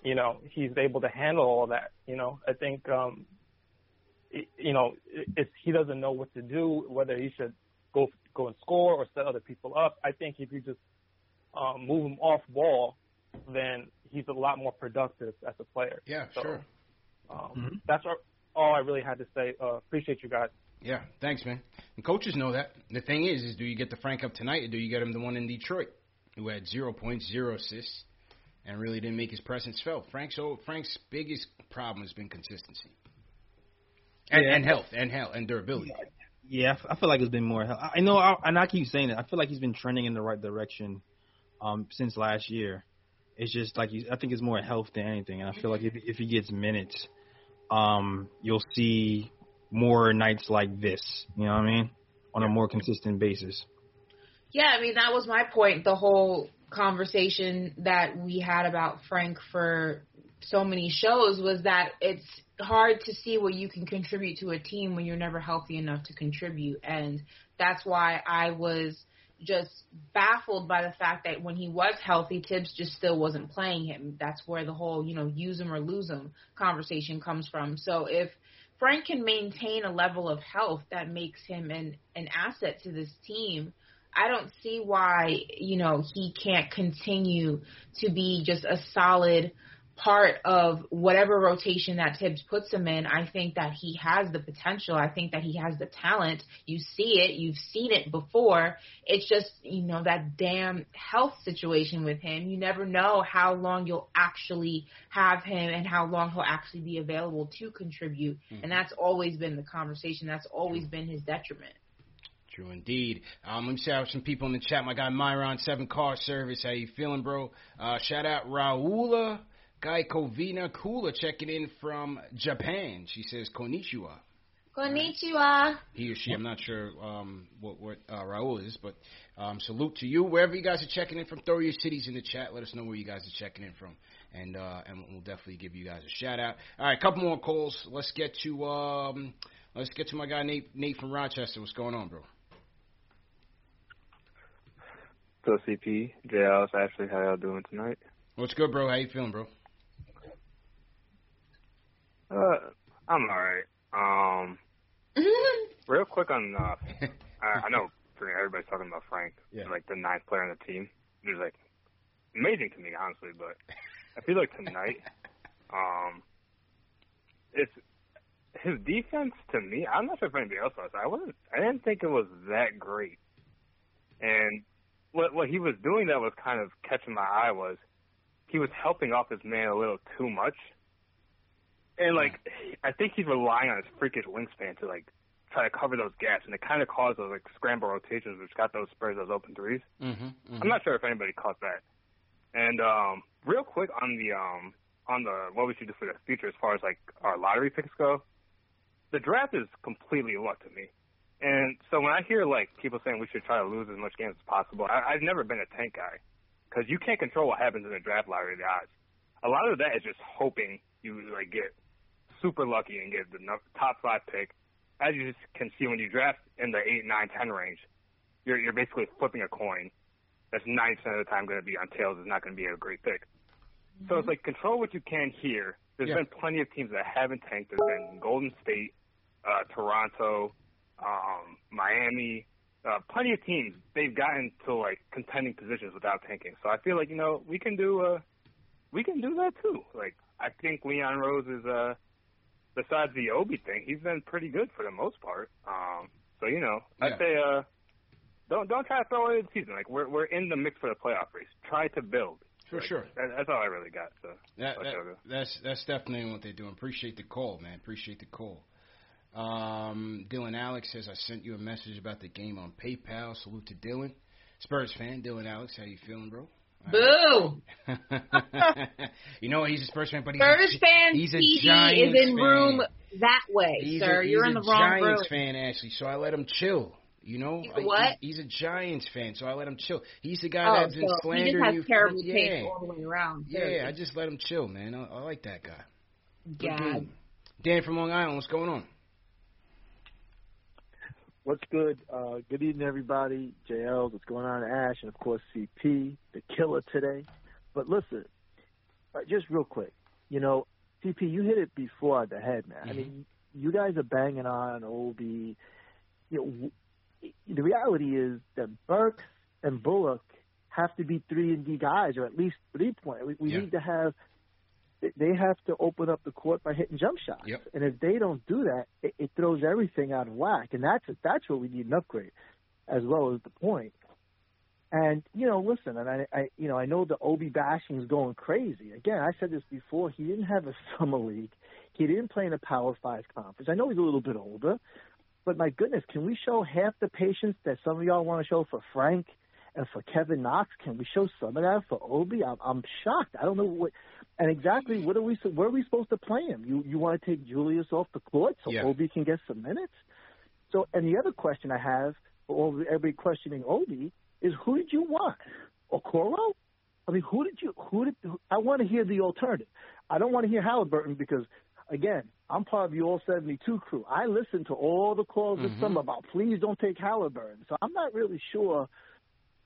Speaker 8: you know, he's able to handle all that. You know, I think, um, y- you know, it's he doesn't know what to do, whether he should go go and score or set other people up. I think if you just um, move him off ball, then he's a lot more productive as a player.
Speaker 1: Yeah,
Speaker 8: So,
Speaker 1: sure.
Speaker 8: Um, That's all, all I really had to say. Uh, appreciate you guys.
Speaker 1: Yeah, thanks, man. And coaches know that. The thing is, is do you get the Frank up tonight, or do you get him the one in Detroit, who had zero points, zero assists, and really didn't make his presence felt? Frank's oh, Frank's biggest problem has been consistency, and,
Speaker 2: Yeah.
Speaker 1: and health, and health, and durability.
Speaker 2: Yeah, I feel like it's been more. I I know, I, and I keep saying it. I feel like he's been trending in the right direction um, since last year. It's just like he's, I think it's more health than anything, and I feel like if if he gets minutes, um, you'll see more nights like this. You know what I mean? On a more consistent basis.
Speaker 3: Yeah, I mean that was my point the whole conversation that we had about Frank for so many shows was that it's hard to see what you can contribute to a team when you're never healthy enough to contribute. And that's why I was just baffled by the fact that when he was healthy, Tibbs just still wasn't playing him. That's where the whole, you know, use him or lose him conversation comes from. So if Frank can maintain a level of health that makes him an, an asset to this team, I don't see why, you know, he can't continue to be just a solid part of whatever rotation that Tibbs puts him in. I think that he has the potential. I think that he has the talent. You see it. You've seen it before. It's just, you know, that damn health situation with him. You never know how long you'll actually have him and how long he'll actually be available to contribute. Mm-hmm. And that's always been the conversation. That's always been his detriment.
Speaker 1: True indeed. Um, let me shout out some people in the chat. My guy Myron Seven Car Service. How you feeling, bro? Uh, shout out Raula Gaikovina Kula checking in from Japan. She says konnichiwa.
Speaker 3: Konnichiwa.
Speaker 1: He or she, I'm not sure um, what what uh, Raul is, but um, salute to you wherever you guys are checking in from. Throw your cities in the chat. Let us know where you guys are checking in from, and uh, and we'll definitely give you guys a shout out. All right, a couple more calls. Let's get to um, let's get to my guy Nate Nate from Rochester. What's going on, bro?
Speaker 9: So CP, JL's Ashley, how y'all doing tonight?
Speaker 1: What's good, bro? How you feeling, bro?
Speaker 9: Uh, I'm alright. Um, real quick on, uh, I, I know everybody's talking about Frank, yeah. like the ninth player on the team. He's like amazing to me, honestly, but I feel like tonight, um, it's his defense to me. I'm not sure if anybody else was. I wasn't. I didn't think it was that great, and what what he was doing that was kind of catching my eye was he was helping off his man a little too much. And like I think he's relying on his freakish wingspan to like try to cover those gaps and it kinda caused those like scramble rotations which got those Spurs those open 3s
Speaker 1: mm-hmm, mm-hmm.
Speaker 9: I'm not sure if anybody caught that. And um real quick on the um on the what we should do for the future as far as like our lottery picks go, the draft is completely luck to me. And so when I hear like people saying we should try to lose as much games as possible, I, I've never been a tank guy because you can't control what happens in the draft lottery. The odds. A lot of that is just hoping you like get super lucky and get the top five pick. As you can see when you draft in the eight, nine, ten range, you're you're basically flipping a coin. That's nine percent of the time going to be on tails. Is not going to be a great pick. Mm-hmm. So it's like control what you can here. There's yeah. been plenty of teams that haven't tanked. There's been Golden State, uh, Toronto, um, Miami, uh, plenty of teams. They've gotten to like contending positions without tanking. So I feel like you know we can do uh, we can do that too. Like I think Leon Rose is uh, besides the Obi thing, he's been pretty good for the most part. Um, so you know, yeah. I'd say uh, don't don't try to throw away the season. Like we're we're in the mix for the playoff race. Try to build.
Speaker 1: For
Speaker 9: like,
Speaker 1: sure.
Speaker 9: That, that's all I really got. So
Speaker 1: that, that, that's that's definitely what they're doing. Appreciate the call, man. Appreciate the call. Um, Dylan Alex says I sent you a message about the game on PayPal. Salute to Dylan, Spurs fan. Dylan Alex, how you feeling, bro?
Speaker 3: Boo!
Speaker 1: you know he's a Spurs fan, but he's
Speaker 3: Spurs
Speaker 1: a,
Speaker 3: fan.
Speaker 1: He's a
Speaker 3: TV
Speaker 1: Giants
Speaker 3: is in
Speaker 1: fan.
Speaker 3: room that way,
Speaker 1: he's
Speaker 3: sir.
Speaker 1: A,
Speaker 3: You're in the wrong room.
Speaker 1: Giants
Speaker 3: room.
Speaker 1: fan, Ashley. So I let him chill. You know,
Speaker 3: he's what?
Speaker 1: He, he's a Giants fan, so I let him chill. He's the guy
Speaker 3: oh,
Speaker 1: that's been
Speaker 3: so
Speaker 1: slandering
Speaker 3: he just has
Speaker 1: you.
Speaker 3: terrible
Speaker 1: for,
Speaker 3: taste
Speaker 1: yeah.
Speaker 3: all the way around.
Speaker 1: Yeah, I just let him chill, man. I, I like that guy.
Speaker 3: God.
Speaker 1: Dan from Long Island, what's going on?
Speaker 10: What's good? Uh, good evening, everybody. JL, what's going on? Ash, and of course CP, the killer today. But listen, uh, just real quick, you know, CP, you hit it before the head, man.
Speaker 1: Mm-hmm.
Speaker 10: I mean, you guys are banging on Ob. You know, the reality is that Burks and Bullock have to be three and D guys, or at least three point. We, we
Speaker 1: yeah.
Speaker 10: need to have they have to open up the court by hitting jump shots.
Speaker 1: Yep.
Speaker 10: And if they don't do that, it, it throws everything out of whack. And that's that's where we need an upgrade, as well as the point. And you know, listen, and I, I you know, I know the Obi bashing is going crazy. Again, I said this before. He didn't have a summer league. He didn't play in a Power Five conference. I know he's a little bit older, but my goodness, can we show half the patience that some of y'all want to show for Frank and for Kevin Knox? Can we show some of that for Obi? I'm, I'm shocked. I don't know what. And exactly what are we? Where are we supposed to play him? You you want to take Julius off the court so
Speaker 1: yeah.
Speaker 10: Obi can get some minutes? So, and the other question I have for all everybody questioning Obi is who did you want? Okoro? I mean, who did you? Who did? Who, I want to hear the alternative. I don't want to hear Halliburton because, again, I'm part of the All 72 crew. I listened to all the calls this
Speaker 1: Mhm.
Speaker 10: summer about please don't take Halliburton. So I'm not really sure.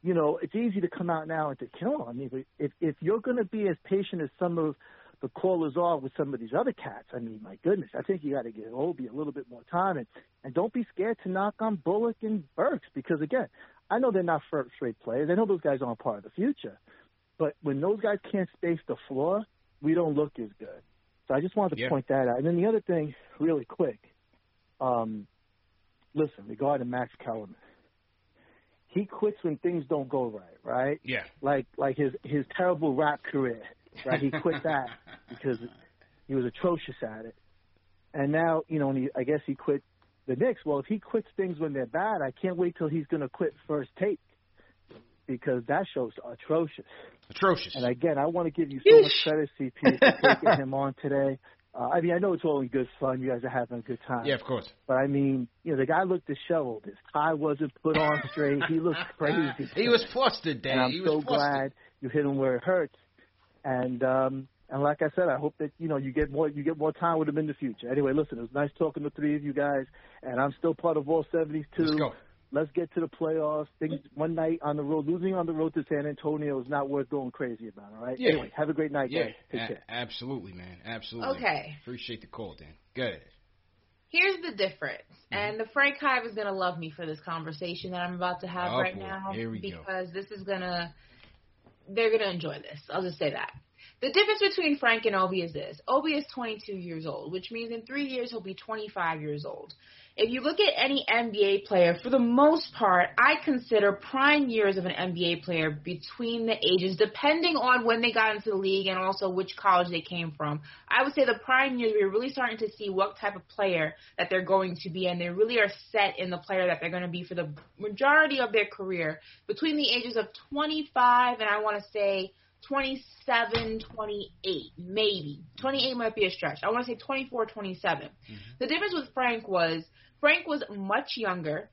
Speaker 10: You know, it's easy to come out now and to kill. I mean, if if you're going to be as patient as some of the callers are with some of these other cats, I mean, my goodness, I think you got to give Obi a little bit more time and and don't be scared to knock on Bullock and Burks because again, I know they're not first rate players. I know those guys aren't part of the future. But when those guys can't space the floor, we don't look as good. So I just wanted to
Speaker 1: Yeah.
Speaker 10: point that out. And then the other thing, really quick, um, listen, regarding Max Kellerman, he quits when things don't go right, right?
Speaker 1: Yeah.
Speaker 10: Like like his his terrible rap career, right? He quit that because he was atrocious at it. And now, you know, and he, I guess he quit the Knicks. Well, if he quits things when they're bad, I can't wait till he's going to quit first take because that show's atrocious.
Speaker 1: Atrocious.
Speaker 10: And again, I want to give you so much credit, CP, for taking him on today. Uh, I mean, I know it's all in good fun. You guys are having a good time.
Speaker 1: Yeah, of course.
Speaker 10: But I mean, you know, the guy looked disheveled. His tie wasn't put on straight. He looked crazy.
Speaker 1: He was flustered, Dan.
Speaker 10: And I'm
Speaker 1: he was
Speaker 10: so glad you hit him where it hurts. And um and like I said, I hope that you know you get more you get more time with him in the future. Anyway, listen, it was nice talking to three of you guys, and I'm still part of all 72.
Speaker 1: Let's go.
Speaker 10: Let's get to the playoffs. Things one night on the road, losing on the road to San Antonio is not worth going crazy about. All right.
Speaker 1: Yeah.
Speaker 10: Anyway, have a great night,
Speaker 1: Yeah,
Speaker 10: guys. Take
Speaker 1: a-
Speaker 10: care.
Speaker 1: absolutely, man. Absolutely.
Speaker 3: Okay.
Speaker 1: Appreciate the call, Dan. Good.
Speaker 3: Here's the difference, mm-hmm. and the Frank Hive is gonna love me for this conversation that I'm about to have
Speaker 1: Oh,
Speaker 3: right
Speaker 1: boy.
Speaker 3: now
Speaker 1: Here we go.
Speaker 3: because this is gonna they're gonna enjoy this. I'll just say that. The difference between Frank and Obi is this: Obi is 22 years old, which means in three years he'll be 25 years old. If you look at any NBA player, for the most part, I consider prime years of an NBA player between the ages, depending on when they got into the league and also which college they came from. I would say the prime years, we're really starting to see what type of player that they're going to be, and they really are set in the player that they're going to be for the majority of their career between the ages of 25 and I want to say 27, 28, maybe. 28 might be a stretch. I want to say 24, 27. Mm-hmm. The difference with Frank was Frank was much younger.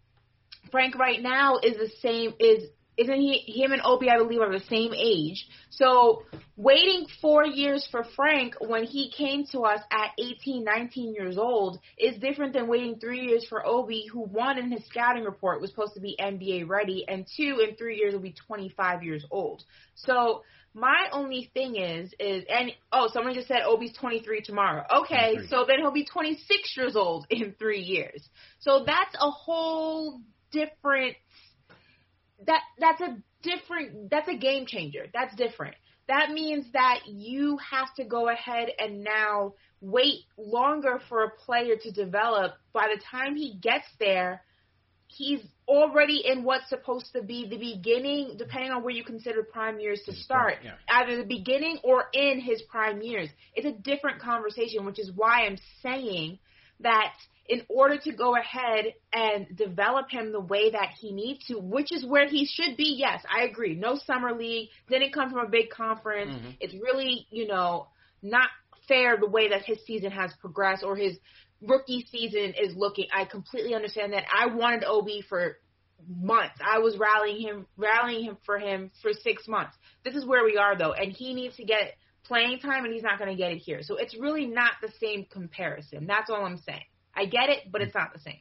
Speaker 3: Frank right now is the same is isn't he him and Obi I believe are the same age. So waiting 4 years for Frank when he came to us at 18, 19 years old is different than waiting 3 years for Obi who one in his scouting report was supposed to be NBA ready and two in 3 years will be 25 years old. So my only thing is is and oh someone just said Obi's 23 tomorrow. Okay,
Speaker 1: 23.
Speaker 3: so then he'll be 26 years old in 3 years. So that's a whole different that that's a different that's a game changer. That's different. That means that you have to go ahead and now wait longer for a player to develop. By the time he gets there, he's already in what's supposed to be the beginning, depending on where you consider prime years to start,
Speaker 1: yeah.
Speaker 3: either the beginning or in his prime years. It's a different conversation, which is why I'm saying that in order to go ahead and develop him the way that he needs to, which is where he should be, yes, I agree. No summer league, didn't come from a big conference.
Speaker 1: Mhm.
Speaker 3: It's really, you know, not fair the way that his season has progressed or his rookie season is looking. I completely understand that. I wanted Obi for months. I was rallying him, rallying him for him for six months. This is where we are though, and he needs to get playing time, and he's not going to get it here. So it's really not the same comparison. That's all I'm saying. I get it, but it's not the same.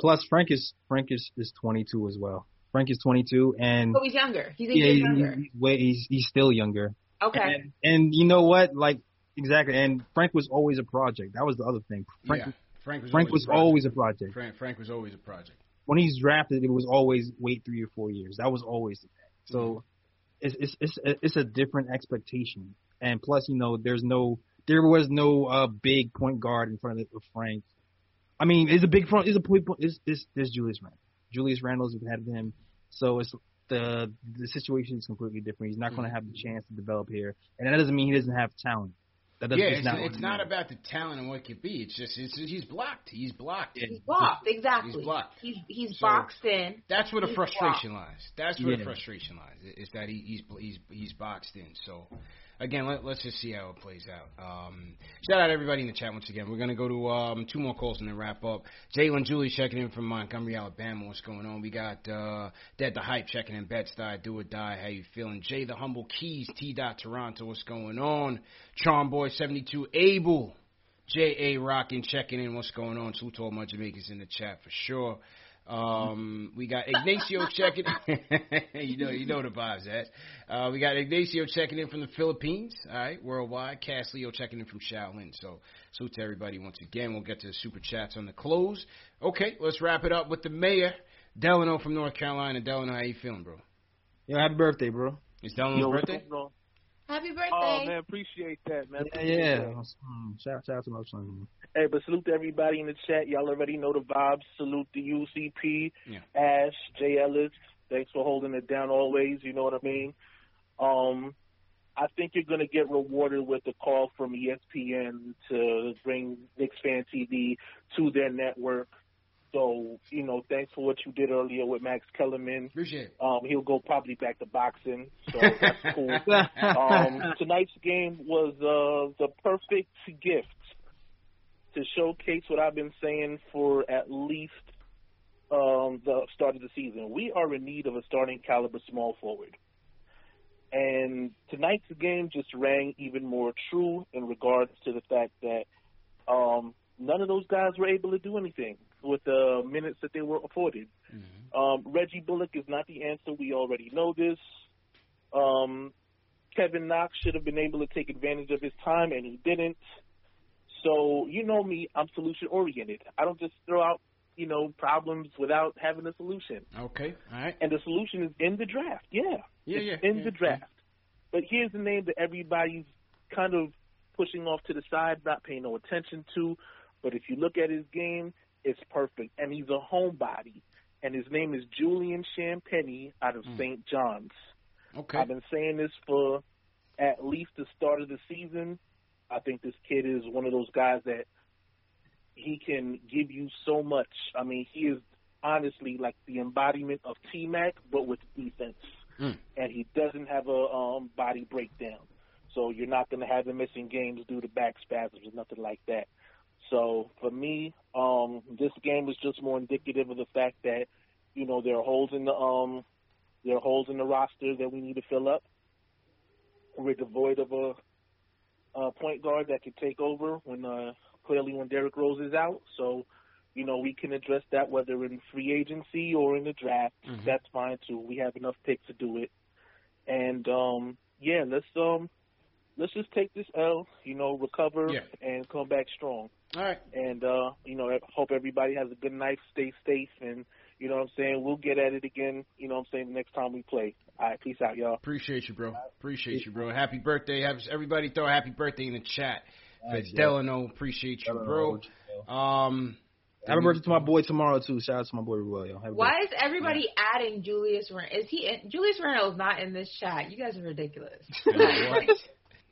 Speaker 2: Plus, Frank is Frank is, is 22 as well. Frank is 22, and
Speaker 3: So he's younger. He's a
Speaker 2: yeah,
Speaker 3: year younger.
Speaker 2: he's, way, he's he's still younger.
Speaker 3: Okay.
Speaker 2: And, and you know what? Like exactly. And Frank was always a project. That was the other thing. Frank
Speaker 1: yeah. Frank was
Speaker 2: Frank
Speaker 1: always
Speaker 2: was
Speaker 1: a project.
Speaker 2: always a project.
Speaker 1: Frank, Frank was always a project.
Speaker 2: When he's drafted, it was always wait three or four years. That was always the thing. So it's it's it's it's a different expectation. And plus, you know, there's no there was no uh big point guard in front of, of Frank. I mean, is a big front is a point is is is Julius Randle. Julius Randle's ahead of him, so it's the the situation is completely different. He's not going to have the chance to develop here, and that doesn't mean he doesn't have talent. That doesn't.
Speaker 1: yeah,
Speaker 2: it's
Speaker 1: it's,
Speaker 2: not.
Speaker 1: it's not about the talent and what it could be. It's just it's, he's blocked. He's blocked.
Speaker 3: He's blocked, exactly.
Speaker 1: He's blocked.
Speaker 3: He's he's
Speaker 1: So,
Speaker 3: boxed in.
Speaker 1: That's where the
Speaker 3: He's
Speaker 1: frustration lies. That's where the frustration lies. Is that he, he's he's he's boxed in. So again, let, us just see how it plays out. Um, shout out everybody in the chat once again. We're gonna go to um, two more calls and then wrap up. Jalen Julie checking in from Montgomery, Alabama. What's going on? We got uh, Dead the Hype checking in. Bed Stuy, Do or Die. How you feeling? Jay the Humble Keys, T. Dot Toronto. What's going on? Charm Boy seventy two. Able. J.A. Rockin' checking in. What's going on? Salute to all my Jamaicans in the chat for sure. Um, we got Ignacio checking. you know, you know the vibes, that. Uh, we got Ignacio checking in from the Philippines. All right, worldwide. Cass Leo checking in from Shaolin. So, salute to everybody once again. We'll get to the super chats on the close. Okay, let's wrap it up with the mayor, Delano from North Carolina. Delano, how you feeling, bro?
Speaker 2: Yo, happy birthday, bro.
Speaker 1: It's Delano's birthday.
Speaker 3: Happy birthday.
Speaker 11: Oh man, appreciate that, man.
Speaker 2: Yeah, yeah. Shout, shout out to my son.
Speaker 11: Hey, but salute to everybody in the chat. Y'all already know the vibes. Salute to UCP,
Speaker 1: yeah.
Speaker 11: Ash, Jay Ellis. Thanks for holding it down always. You know what I mean? Um, I think you're going to get rewarded with a call from ESPN to bring Knicks Fan TV to their network. So, you know, thanks for what you did earlier with Max Kellerman.
Speaker 1: Appreciate it.
Speaker 11: Um, he'll go probably back to boxing, so that's cool. um, tonight's game was uh, the perfect gift to showcase what I've been saying for at least um, the start of the season. We are in need of a starting caliber small forward. And tonight's game just rang even more true in regards to the fact that um, none of those guys were able to do anything with the minutes that they were afforded.
Speaker 1: Mm-hmm.
Speaker 11: Um, Reggie Bullock is not the answer. We already know this. Um, Kevin Knox should have been able to take advantage of his time, and he didn't. So you know me, I'm solution oriented. I don't just throw out you know problems without having a solution.
Speaker 1: Okay, all right.
Speaker 11: And the solution is in the draft. Yeah,
Speaker 1: yeah,
Speaker 11: it's
Speaker 1: yeah.
Speaker 11: in
Speaker 1: yeah,
Speaker 11: the draft. But here's the name that everybody's kind of pushing off to the side, not paying no attention to. But if you look at his game, it's perfect, and he's a homebody. And his name is Julian Champagnie out of
Speaker 1: Mm.
Speaker 11: St. John's.
Speaker 1: Okay.
Speaker 11: I've been saying this for at least the start of the season. I think this kid is one of those guys that he can give you so much. I mean, he is honestly like the embodiment of T Mac, but with defense.
Speaker 1: Mm.
Speaker 11: And he doesn't have a um, body breakdown. So you're not going to have him missing games due to back spasms or nothing like that. So for me, um, this game is just more indicative of the fact that you know there are holes in the um there are holes in the roster that we need to fill up. We're devoid of a, a point guard that could take over when uh, clearly when Derrick Rose is out. So you know we can address that whether in free agency or in the draft.
Speaker 1: Mhm.
Speaker 11: That's fine too. We have enough picks to do it. And um yeah, let's um let's just take this L, you know, recover
Speaker 1: Yeah.
Speaker 11: and come back strong.
Speaker 1: All right.
Speaker 11: And uh, you know, hope everybody has a good night, stay safe and you know what I'm saying, we'll get at it again, you know what I'm saying, the next time we play. All right, peace out, y'all.
Speaker 1: Appreciate you, bro. Appreciate you, bro. Happy birthday. Have everybody throw a happy birthday in the chat.
Speaker 2: Thanks,
Speaker 1: For Delano, appreciate you, bro. Um,
Speaker 2: Happy birthday to my boy tomorrow too. Shout out to my boy Ruel. yo. Happy
Speaker 3: Why is everybody adding Julius Randle? Is he in, Julius Randle is not in this chat? You guys are ridiculous.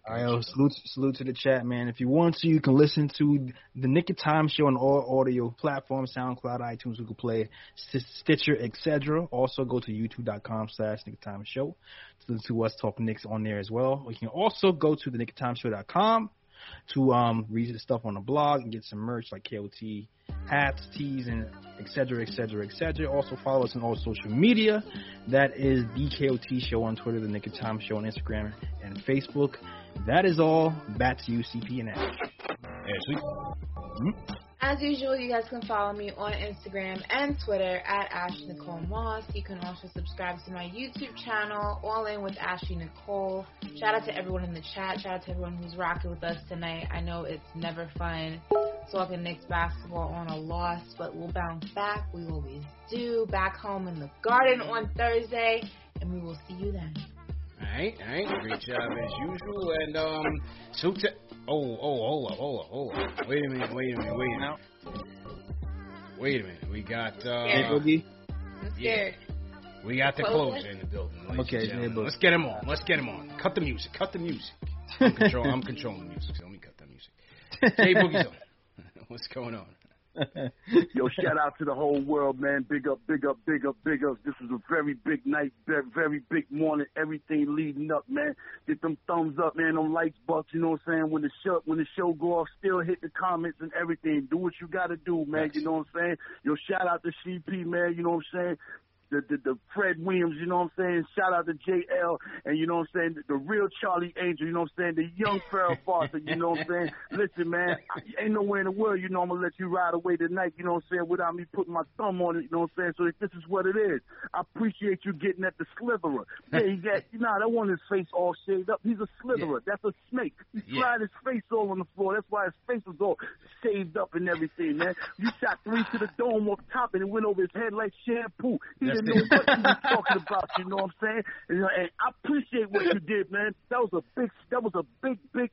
Speaker 2: All right, salute, salute to the chat, man. If you want to, you can listen to the Knick of Time show on all audio platforms, SoundCloud, iTunes, Google Play, St- Stitcher, etc. Also, go to youtube.com slash Nick Time show to listen to us talk Knicks on there as well. You can also go to the Knick of Time show.com to um, read the stuff on the blog and get some merch like KOT hats, tees, and etc. etc. etc. Also, follow us on all social media. That is the KOT show on Twitter, the Knick of Time show on Instagram and Facebook. That is all. Back to you, CP and Ash.
Speaker 3: As usual, you guys can follow me on Instagram and Twitter at Ash Nicole Moss. You can also subscribe to my YouTube channel, All In with Ashley Nicole. Shout out to everyone in the chat. Shout out to everyone who's rocking with us tonight. I know it's never fun talking Knicks basketball on a loss, but we'll bounce back. We always do. Back home in the garden on Thursday, and we will see you then.
Speaker 1: All right, all right. Great job as usual. And um, so to oh oh hold up hold up hold up. Wait a minute wait a minute wait a minute. Wait a minute. We got uh,
Speaker 2: Hey, Boogie.
Speaker 3: I'm scared.
Speaker 1: we got the
Speaker 3: Close
Speaker 1: closer in the building.
Speaker 2: Okay, hey,
Speaker 1: let's get him on. Let's get him on. Cut the music. Cut the music. I'm, control, I'm controlling the music. So let me cut the music. Jay Boogie's on. What's going on?
Speaker 12: Yo, shout out to the whole world, man. Big up, big up, big up, big up. This is a very big night, very, big morning. Everything leading up, man. Get them thumbs up, man. Them likes, bucks. You know what I'm saying? When the show, when the show go off, still hit the comments and everything. Do what you got to do, man. You know what I'm saying? Yo, shout out to CP, man. You know what I'm saying? The, the, the Fred Williams, you know what I'm saying? Shout out to JL and you know what I'm saying? The, the real Charlie Angel, you know what I'm saying? The young Farrah Fawcett, you know what I'm saying? Listen, man, I, ain't nowhere in the world, you know, I'm gonna let you ride away tonight, you know what I'm saying, without me putting my thumb on it, you know what I'm saying? So if this is what it is. I appreciate you getting at the slitherer. Yeah, he got, you know, that one his face all shaved up. He's a slitherer. Yeah. That's a snake. He yeah. fried his face all on the floor. That's why his face was all shaved up and everything, man. You shot three to the dome off top and it went over his head like shampoo. He That's didn't know what he was talking about. You know what I'm saying? And, I appreciate what you did, man. That was a big, that was a big, big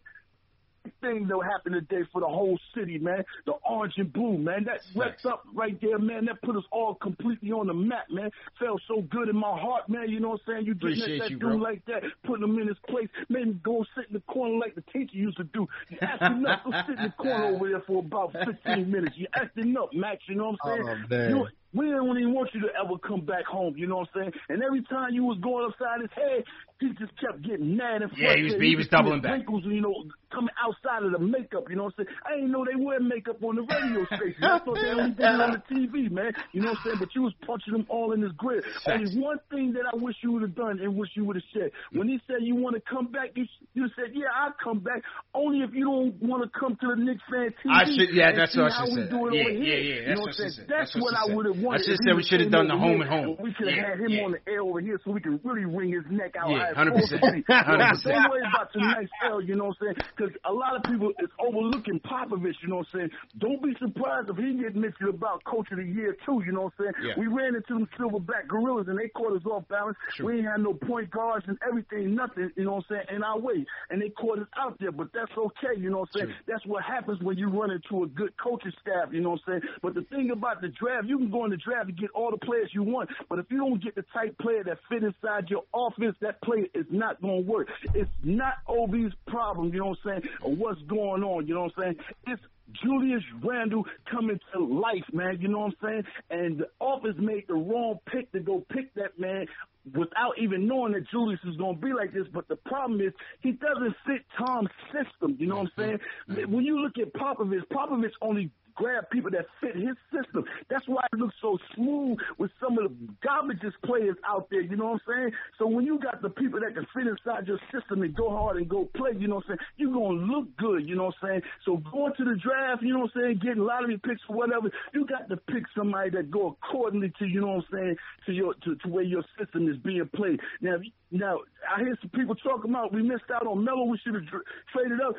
Speaker 12: thing that happened today for the whole city, man. The orange and blue, man. That wrapped up right there, man. That put us all completely on the map, man. Felt so good in my heart, man. You know what I'm saying? You getting that you, dude like that, putting him in his place, made him go sit in the corner like the teacher used to do. You acting up, go sit in the corner over there for about 15 minutes. You acting up, Max. You know what I'm saying?
Speaker 13: Oh.
Speaker 12: You, we didn't even want you to ever come back home, you know what I'm saying? And every time you was going upside his head, he just kept getting mad and
Speaker 1: frustrated. Yeah, he was, he was doubling back.
Speaker 12: Wrinkles, you know, coming outside of the makeup, you know what I'm saying? I didn't know they wear makeup on the radio station. I thought they only did it on the TV, man. You know what I'm saying? But you was punching them all in his grip. Only one thing that I wish you would have done and wish you would have said. When he said you want to come back, you, you said, yeah, I'll come back. Only if you don't want to come to the Knicks fan TV.
Speaker 1: I should, yeah, that's what
Speaker 12: I
Speaker 1: should
Speaker 12: say. Yeah,
Speaker 1: yeah,
Speaker 12: yeah, That's you know
Speaker 1: what,
Speaker 12: what
Speaker 1: said.
Speaker 12: That's,
Speaker 1: that's what,
Speaker 12: what I would have wanted.
Speaker 1: I should say we should have done the home and home.
Speaker 12: We could have
Speaker 1: yeah,
Speaker 12: had him
Speaker 1: yeah.
Speaker 12: on the air over here so we could really wring his neck out.
Speaker 1: Yeah,
Speaker 12: it's
Speaker 1: 100%.
Speaker 12: Same way be.
Speaker 1: 100%.
Speaker 12: Don't about tonight's L, you know what I'm saying? Because a lot of people is overlooking Popovich, you know what I'm saying? Don't be surprised if he get mentioned about coach of the year too, you know what I'm saying?
Speaker 1: Yeah.
Speaker 12: We ran into them silverback gorillas and they caught us off balance.
Speaker 1: True.
Speaker 12: We ain't had no point guards and everything, nothing, you know what I'm saying, in our way. And they caught us out there, but that's okay, you know what I'm saying?
Speaker 1: True.
Speaker 12: That's what happens when you run into a good coaching staff, you know what I'm saying? But the thing about the draft, you can go in the draft and get all the players you want, but if you don't get the type player that fit inside your offense, that is not going to work. It's not OB's problem, you know what I'm saying, or what's going on, you know what I'm saying? It's Julius Randle coming to life, man. You know what I'm saying? And the office made the wrong pick to go pick that man without even knowing that Julius is going to be like this. But the problem is he doesn't fit Tom's system. You know what I'm mm-hmm. saying? Mm-hmm. When you look at Popovich, Popovich only grab people that fit his system. That's why it looks so smooth with some of the garbageous players out there, you know what I'm saying? So when you got the people that can fit inside your system and go hard and go play, you know what I'm saying, you're going to look good, you know what I'm saying? So going to the draft, you know what I'm saying, getting lottery picks or whatever, you got to pick somebody that go accordingly to, you know what I'm saying, to your to, to where your system is being played. Now, now I hear some people talking about we missed out on Melo, we should have traded up.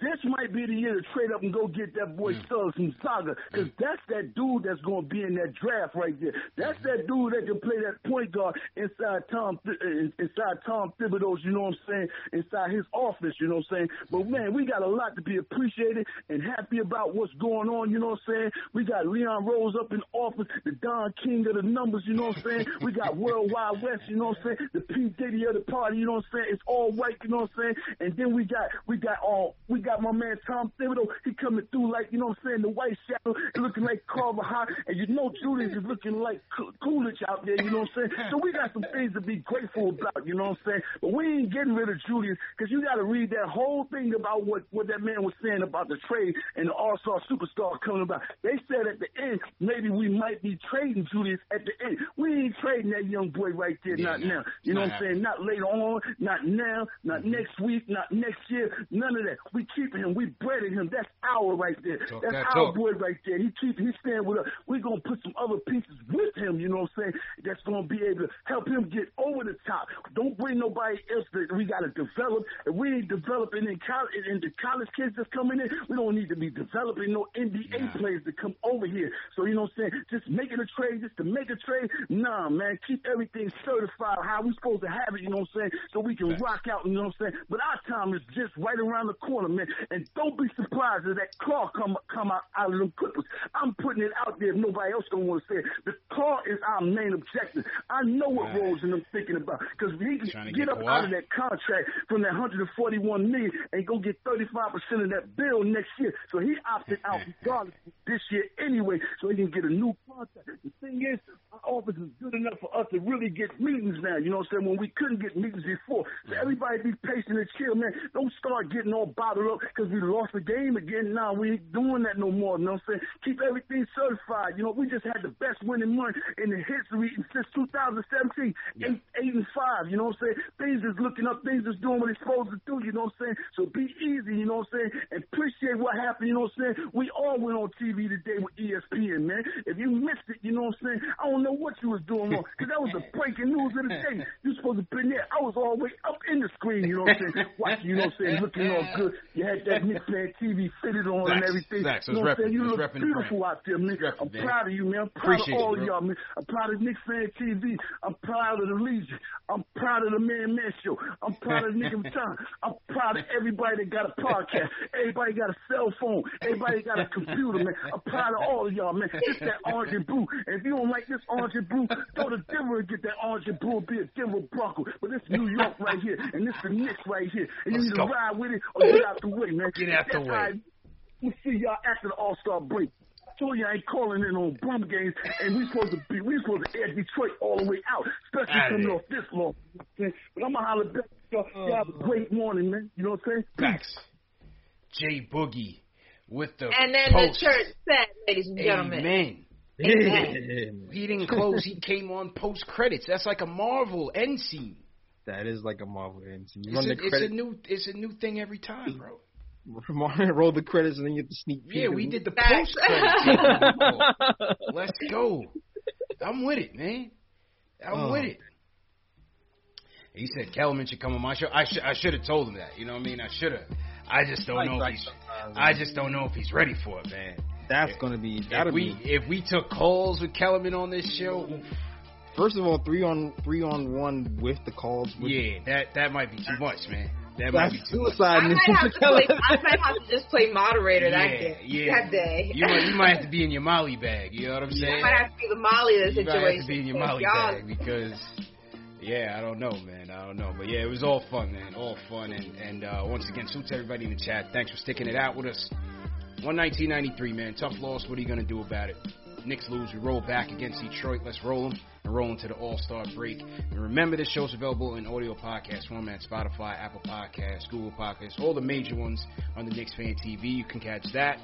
Speaker 12: This might be the year to trade up and go get that boy
Speaker 1: Mm.
Speaker 12: Suggs from Saga, because that's that dude that's going to be in that draft right there. That's that dude that can play that point guard inside Tom uh, inside Tom Thibodeau's, you know what I'm saying, inside his office, you know what I'm saying. But man, we got a lot to be appreciated and happy about what's going on, you know what I'm saying. We got Leon Rose up in office, the Don King of the numbers, you know what I'm saying. We got Worldwide Wes, you know what I'm saying. The P Diddy of the party, you know what I'm saying. It's all white, you know what I'm saying. And then we got we got all we got my man Tom Thibodeau. He coming through like you know what I'm saying. The white shadow looking like Carver High, and you know Julius is looking like Coolidge out there. You know what I'm saying. So we got some things to be grateful about. You know what I'm saying. But we ain't getting rid of Julius because you got to read that whole thing about what what that man was saying about the trade and the All Star superstar coming about. They said at the end maybe we might be trading Julius at the end. We ain't trading that young boy right there. not now. You know what I'm saying. Not later on. Not now. Not next week. Not next year. None of that. We keeping him. We breading him. That's our right there.
Speaker 1: Talk
Speaker 12: That's
Speaker 1: that
Speaker 12: our
Speaker 1: talk.
Speaker 12: boy right there. He keep he stand with us. We're gonna put some other pieces with him, you know what I'm saying? That's gonna be able to help him get over the top. Don't bring nobody else that we gotta develop. If we ain't developing in college in the college kids that's coming in, we don't need to be developing no NBA players to come over here. So you know what I'm saying? Just making a trade just to make a trade. Nah, man, keep everything certified how we supposed to have it, you know what I'm saying? So we can rock out, you know what I'm saying? But our time is just right around the corner, man. Man. And don't be surprised if that car come come out, out of them Clippers. I'm putting it out there if nobody else don't want to say it. The car is our main objective. I know what
Speaker 1: Right.
Speaker 12: Rose and them thinking about because he can get
Speaker 1: get
Speaker 12: up out of that contract from that 141 million and go get 35 percent of that bill next year. So he opted out regardless this year anyway, so he can get a new contract. The thing is, our office is good enough for us to really get meetings now. You know what I'm saying? When we couldn't get meetings before, so everybody be patient and chill, man. Don't start getting all bottled up because we lost the game again. Now nah, we ain't doing that no more. You know what I'm saying? Keep everything certified. You know, we just had the best winning month in the history since 2017. Yeah. Eight and five, you know what I'm saying? Things is looking up, things is doing what it's supposed to do, you know what I'm saying? So be easy, you know what I'm saying? And appreciate what happened, you know what I'm saying? We all went on TV today with ESPN, man. If you missed it, you know what I'm saying? I don't know what you was doing wrong, because that was the breaking news of the day. You supposed to been there. I was all the way up in the screen, you know what I'm saying? Watching, you know what I'm saying? Looking all good. You had that mixed TV fitted on and everything. You know what I'm saying? You look beautiful out there, man. I'm proud of you, man. I'm proud
Speaker 1: Appreciate
Speaker 12: of all
Speaker 1: it,
Speaker 12: y'all, man. I'm proud of Knick Fan TV. I'm proud of the league. I'm proud of the Man Man Show. I'm proud of Nigga Time. I'm proud of everybody that got a podcast. Everybody got a cell phone. Everybody got a computer, man. I'm proud of all of y'all, man. It's that orange and blue. And if you don't like this orange and blue, go to Denver and get that orange and blue and be a Denver Bronco. But this New York right here, and this the Knicks right here. And you
Speaker 1: Let's
Speaker 12: need
Speaker 1: go.
Speaker 12: to ride with it or get out the way, man.
Speaker 1: Get out the way.
Speaker 12: We'll see y'all after the All Star break. I told you I ain't calling in on bum games, and we supposed to be we supposed to air Detroit all the way out, especially
Speaker 1: Outta
Speaker 12: coming
Speaker 1: there.
Speaker 12: off this long. You know what I'm saying? But I'm gonna holler back. Y'all, oh, y'all have a great morning, man. You know what I'm saying?
Speaker 1: Facts. J Boogie with the
Speaker 3: And then
Speaker 1: post.
Speaker 3: the church said, ladies and gentlemen.
Speaker 1: Amen.
Speaker 3: Amen.
Speaker 1: He didn't close. He came on post credits. That's like a Marvel end scene.
Speaker 2: That is like a Marvel end. You
Speaker 1: It's
Speaker 2: run
Speaker 1: a,
Speaker 2: the
Speaker 1: it's a new. It's a new thing every time, bro.
Speaker 2: Roll the credits, and then you get the sneak peek.
Speaker 1: Yeah, we did the post credits. Let's go. I'm with it, man. I'm
Speaker 2: Oh.
Speaker 1: with it. He said Kellerman should come on my show. I should I should have told him that. You know what I mean? I should have. I just don't know if he's. I just don't know if he's ready for it, man.
Speaker 2: That's gonna be.
Speaker 1: If we
Speaker 2: be.
Speaker 1: if we took calls with Kellerman on this show,
Speaker 2: First of all, three on three on one with the calls. With,
Speaker 1: yeah, that that might be too much, man. That might be
Speaker 2: suicide.
Speaker 3: I might, have to play, I might have to just play moderator that day.
Speaker 1: yeah.
Speaker 3: That day.
Speaker 1: You might you might have to be in your Molly bag. You know what I'm
Speaker 3: I
Speaker 1: saying?
Speaker 3: might have to be the Molly of the
Speaker 1: You might have to be in your Molly
Speaker 3: y'all-
Speaker 1: bag because, yeah, I don't know, man. I don't know, but yeah, it was all fun, man. All fun, and and uh, once again, salute to everybody in the chat. Thanks for sticking it out with us. One nineteen ninety three, man. Tough loss. What are you gonna do about it? Knicks lose. We roll back against Detroit. Let's roll them and roll into the All Star break. And remember, this show's available in audio podcast format: Spotify, Apple Podcasts, Google Podcasts, all the major ones on the Knicks Fan TV. You can catch that.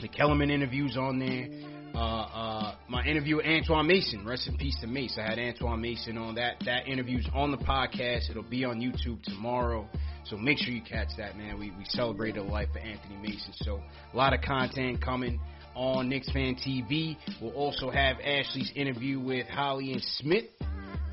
Speaker 1: The Kellerman interviews on there. Uh, uh, my interview with Antoine Mason. Rest in peace to Mace. I had Antoine Mason on that. That interview's on the podcast. It'll be on YouTube tomorrow. So make sure you catch that, man. We we celebrated the life of Anthony Mason. So a lot of content coming on Knicks Fan TV. We'll also have Ashley's interview with Holly and Smith.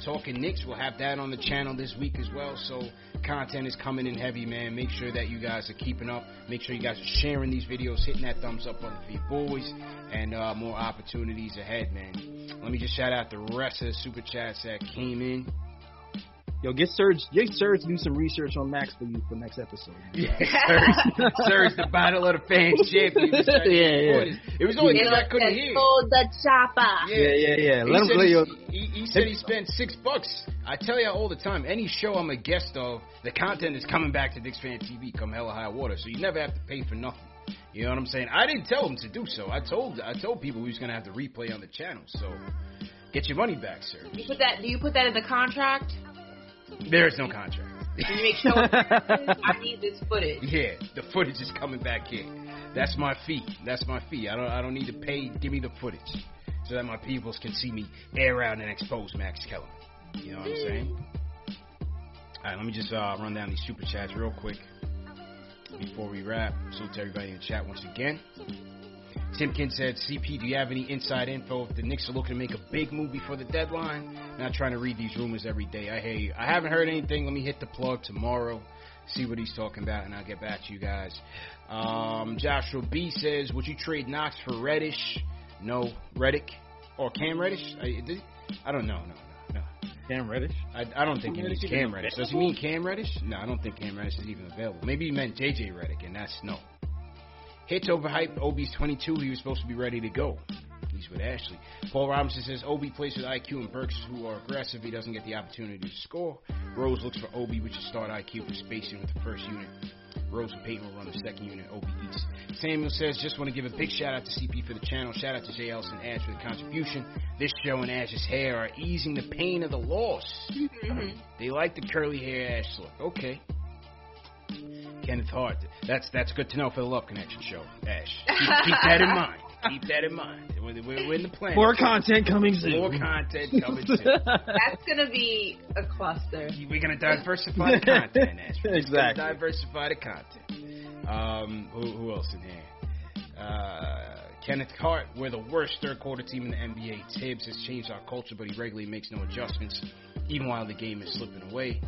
Speaker 1: Talking Knicks, we'll have that on the channel this week as well. So content is coming in heavy, man. Make sure that you guys are keeping up. Make sure you guys are sharing these videos, hitting that thumbs up button for your boys, and uh, more opportunities ahead, man. Let me just shout out the rest of the super chats that came in.
Speaker 2: Yo, get Serge. Get Serge to do some research on Max for you for next episode.
Speaker 1: Yeah, Serge, Serge, the Battle of the Fans champion. He was trying to
Speaker 2: Yeah, yeah.
Speaker 1: it. It was only because I couldn't hear.
Speaker 3: hold the chopper.
Speaker 2: Yeah, yeah, yeah.
Speaker 1: He
Speaker 2: Let him play
Speaker 1: he,
Speaker 2: your.
Speaker 1: he, he said he spent six bucks. I tell you all the time, any show I'm a guest of, the content is coming back to Knicks Fan TV come hell or high water. So you never have to pay for nothing. You know what I'm saying? I didn't tell him to do so. I told I told people we was gonna have to replay on the channel. So get your money back, sir.
Speaker 3: You put that? Do you put that in the contract?
Speaker 1: There is no contract.
Speaker 3: You make sure I need this footage?
Speaker 1: Yeah, the footage is coming back in. That's my fee. That's my fee. I don't I don't need to pay. Give me the footage so that my peoples can see me air out and expose Max Kellerman. You know what I'm saying? All right, let me just uh, run down these super chats real quick before we wrap. Salute to everybody in the chat once again. Timkin said, CP, do you have any inside info if the Knicks are looking to make a big move before the deadline? Not trying to read these rumors every day. I hear you. I haven't heard anything. Let me hit the plug tomorrow, see what he's talking about, and I'll get back to you guys. Um, Joshua B says, would you trade Knox for Reddish? No. Reddick? Or Cam Reddish? I, I don't know. No, no, no.
Speaker 2: Cam Reddish.
Speaker 1: I, I don't think he means Cam Reddish. Does he mean Cam Reddish? No, I don't think Cam Reddish is even available. Maybe he meant JJ Reddick, and that's no. Hits overhyped. Obi's 22. He was supposed to be ready to go. He's with Ashley. Paul Robinson says Obi plays with IQ and Burks, who are aggressive. He doesn't get the opportunity to score. Rose looks for Obi, which is start IQ for spacing with the first unit. Rose and Payton will run the second unit. Obi eats. Samuel says, just want to give a big shout out to CP for the channel. Shout out to Jay Elson Ash for the contribution. This show and Ash's hair are easing the pain of the loss. Mm-hmm. They like the curly hair Ash look. Okay. Kenneth Hart. That's that's good to know for the Love Connection show, Ash. Keep, keep that in mind. Keep that in mind. We're, we're, we're in the plan.
Speaker 2: More content coming soon.
Speaker 1: More content coming soon.
Speaker 3: That's gonna be a cluster.
Speaker 1: We're gonna diversify the content, Ash. We're
Speaker 2: Exactly.
Speaker 1: diversify the content. Um, who, who else in here? Uh, Kenneth Hart, we're the worst third quarter team in the NBA. Tibbs has changed our culture, but he regularly makes no adjustments, even while the game is slipping away.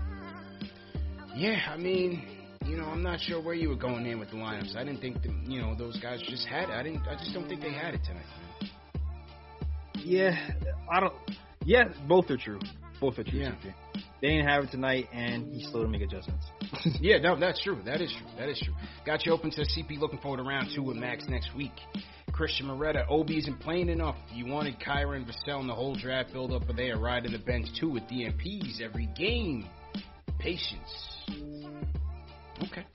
Speaker 1: Yeah, I mean, you know, I'm not sure where you were going in with the lineups. I didn't think, the, you know, those guys just had it. I didn't. I just don't think they had it tonight. Man.
Speaker 2: Yeah, I don't. Yeah, both are true. Both are true.
Speaker 1: Yeah.
Speaker 2: They didn't have it tonight, and he's slow to make adjustments.
Speaker 1: yeah, no, that's true. That is true. That is true. Got you open to CP. Looking forward to round two with Max next week. Christian Moretta, Obi isn't playing enough. You wanted Kira and Vassell in the whole draft build up, but they are riding the bench too with DNPs every game. Patience. Okay.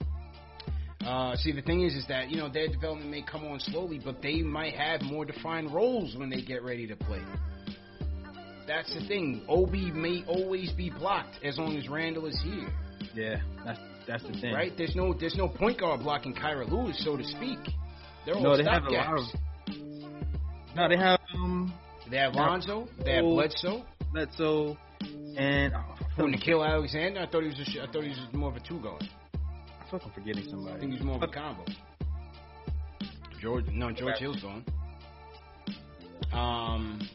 Speaker 1: Uh, see, the thing is, is that you know their development may come on slowly, but they might have more defined roles when they get ready to play. That's the thing. Obi may always be blocked as long as Randle is here.
Speaker 2: Yeah, that's that's the thing.
Speaker 1: Right? There's no there's no point guard blocking Kira Lewis, so to speak. They're all
Speaker 2: No, they have a lot of. No, they have um.
Speaker 1: They have Lonzo. They have Bledsoe.
Speaker 2: Bledsoe, and oh,
Speaker 1: Who, Nickeil Alexander? I thought he was a, I thought he was more of a two guard.
Speaker 2: I feel like I'm forgetting somebody.
Speaker 1: I think he's more of a combo. George, no, George Hill's gone. Um,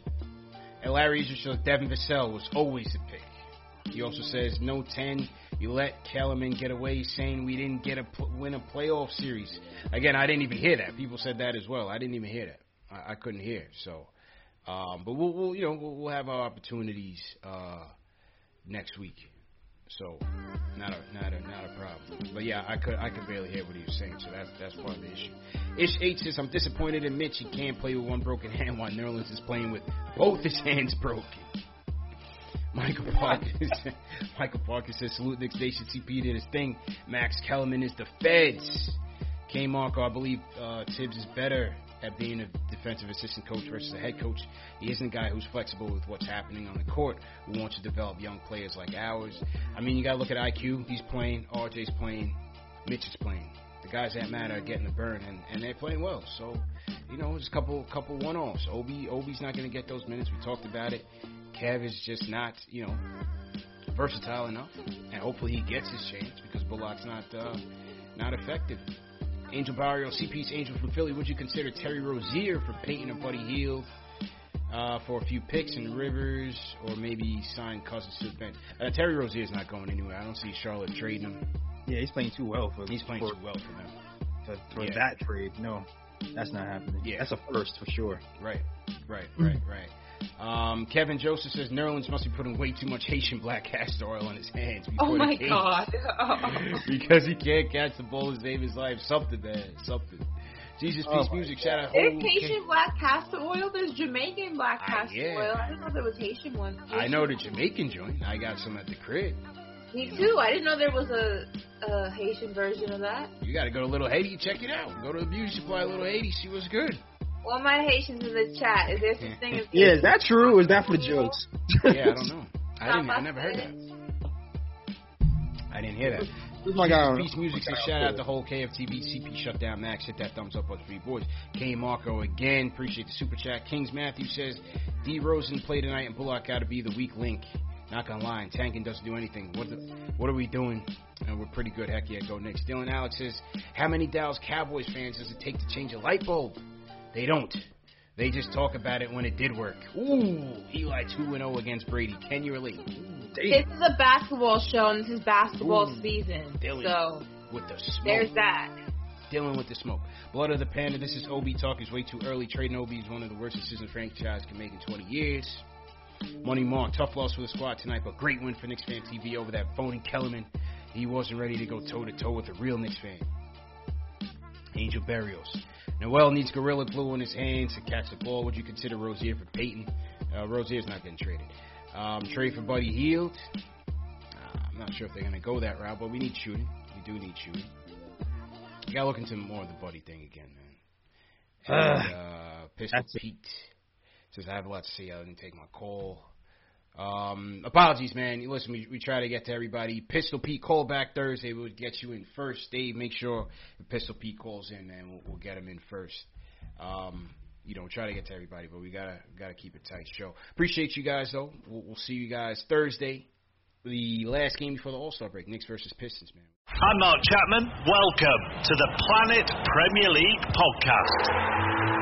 Speaker 1: and Larry Easter says Devin Vassell was always a pick. He also says no ten. You let Kellerman get away, saying we didn't get a win a playoff series. Again, I didn't even hear that. People said that as well. I didn't even hear that. I, I couldn't hear. So, um, but we'll, we'll you know we'll, we'll have our opportunities uh, next week. So not a not a not a problem. But yeah, I could I could barely hear what he was saying, so that's that's part of the issue. Ish H says I'm disappointed in Mitch. He can't play with one broken hand while Nerlens is playing with both his hands broken. Michael Parker Michael Parker says salute Nick Station CP did his thing. Max Kellerman is the feds. K Marco, I believe uh, Tibbs is better at being a defensive assistant coach versus a head coach. He isn't a guy who's flexible with what's happening on the court, who wants to develop young players like ours. I mean, you got to look at IQ. He's playing. RJ's playing. Mitch is playing. The guys that matter are getting the burn, and, and they're playing well. So, you know, just a couple couple one offs. Obi Obi's not going to get those minutes. We talked about it. Kev is just not, you know, versatile enough, and hopefully he gets his chance because Bullock's not uh, not effective. Angel Barrio, CP's Angel from Philly. Would you consider Terry Rozier for Payton or Buddy Hield uh, for a few picks and Rivers, or maybe sign Cousins to the bench? Uh, Terry Rozier's not going anywhere. I don't see Charlotte trading him.
Speaker 2: Yeah, he's playing too well for.
Speaker 1: He's playing
Speaker 2: for,
Speaker 1: too well for them.
Speaker 2: for, for
Speaker 1: Yeah.
Speaker 2: that trade. No, that's not happening.
Speaker 1: Yeah.
Speaker 2: that's a first for sure.
Speaker 1: Right, right, right, right. Um, Kevin Joseph says Nerlens must be putting way too much Haitian black castor oil on his hands.
Speaker 3: Oh my
Speaker 1: game.
Speaker 3: god.
Speaker 1: because he can't catch the ball to save his life. Something, man. Something. Jesus
Speaker 2: Oh
Speaker 1: Peace
Speaker 2: my
Speaker 1: Music, shout out.
Speaker 3: There's
Speaker 1: Whole
Speaker 3: Haitian black castor oil. There's Jamaican black castor
Speaker 1: yeah.
Speaker 3: oil. I didn't know there was Haitian ones.
Speaker 1: I know the Jamaican joint. I got some at the crib.
Speaker 3: Me too. I didn't know there was a, a Haitian version of that.
Speaker 1: You got to go to Little Haiti, check it out. Go to the beauty supply, Little Haiti, see what's good.
Speaker 3: Well, my Haitians in the chat. Is there such thing as
Speaker 2: Yeah, is that true or is that for jokes?
Speaker 1: Yeah, I don't know. I didn't. I never heard that. I didn't hear that.
Speaker 2: Who's my guy
Speaker 1: Peace Music says shout out to the whole KFTV CP shutdown Max. Hit that thumbs up on three boys. K Marco again. Appreciate the super chat. Kings Matthew says D Rosen play tonight and Bullock got to be the weak link. Not gonna lie, and Tankin doesn't do anything. What the, what are we doing? And we're pretty good. Heck yeah, go Knicks. Dylan Alex says, how many Dallas Cowboys fans does it take to change a light bulb? They don't. They just talk about it when it did work. Ooh, Eli 2 0 against Brady. Can you relate?
Speaker 3: This is a basketball show, and this is basketball
Speaker 1: Ooh,
Speaker 3: season.
Speaker 1: Dylan.
Speaker 3: So
Speaker 1: With the smoke.
Speaker 3: there's that.
Speaker 1: Dealing with the smoke. Blood of the Panda, this is Obi talk is way too early. Trading Obi is one of the worst decisions franchise can make in 20 years. Money Mark, tough loss for the squad tonight, but great win for Knicks Fan TV over that phony Kellerman. He wasn't ready to go toe to toe with a real Knicks fan. Angel Barrios. Noel needs Gorilla Glue in his hands to catch the ball. Would you consider Rozier for Payton? Uh, Rozier's not getting traded. Um, trade for Buddy Hield. Uh, I'm not sure if they're going to go that route, but we need shooting. We do need shooting. You got to look into more of the Buddy thing again, man. And, uh, Pistol Pete says, I have a lot to say. I didn't take my call. Um, apologies, man. Listen, we, we try to get to everybody. Pistol Pete call back Thursday. We'll get you in first. Dave, make sure Pistol Pete calls in, man, we'll, we'll get him in first. Um, you know, try to get to everybody, but we gotta gotta keep it tight. Show. Appreciate you guys though. We'll, we'll see you guys Thursday, the last game before the All Star break. Knicks versus Pistons, man.
Speaker 14: I'm Mark Chapman. Welcome to the Planet Premier League podcast.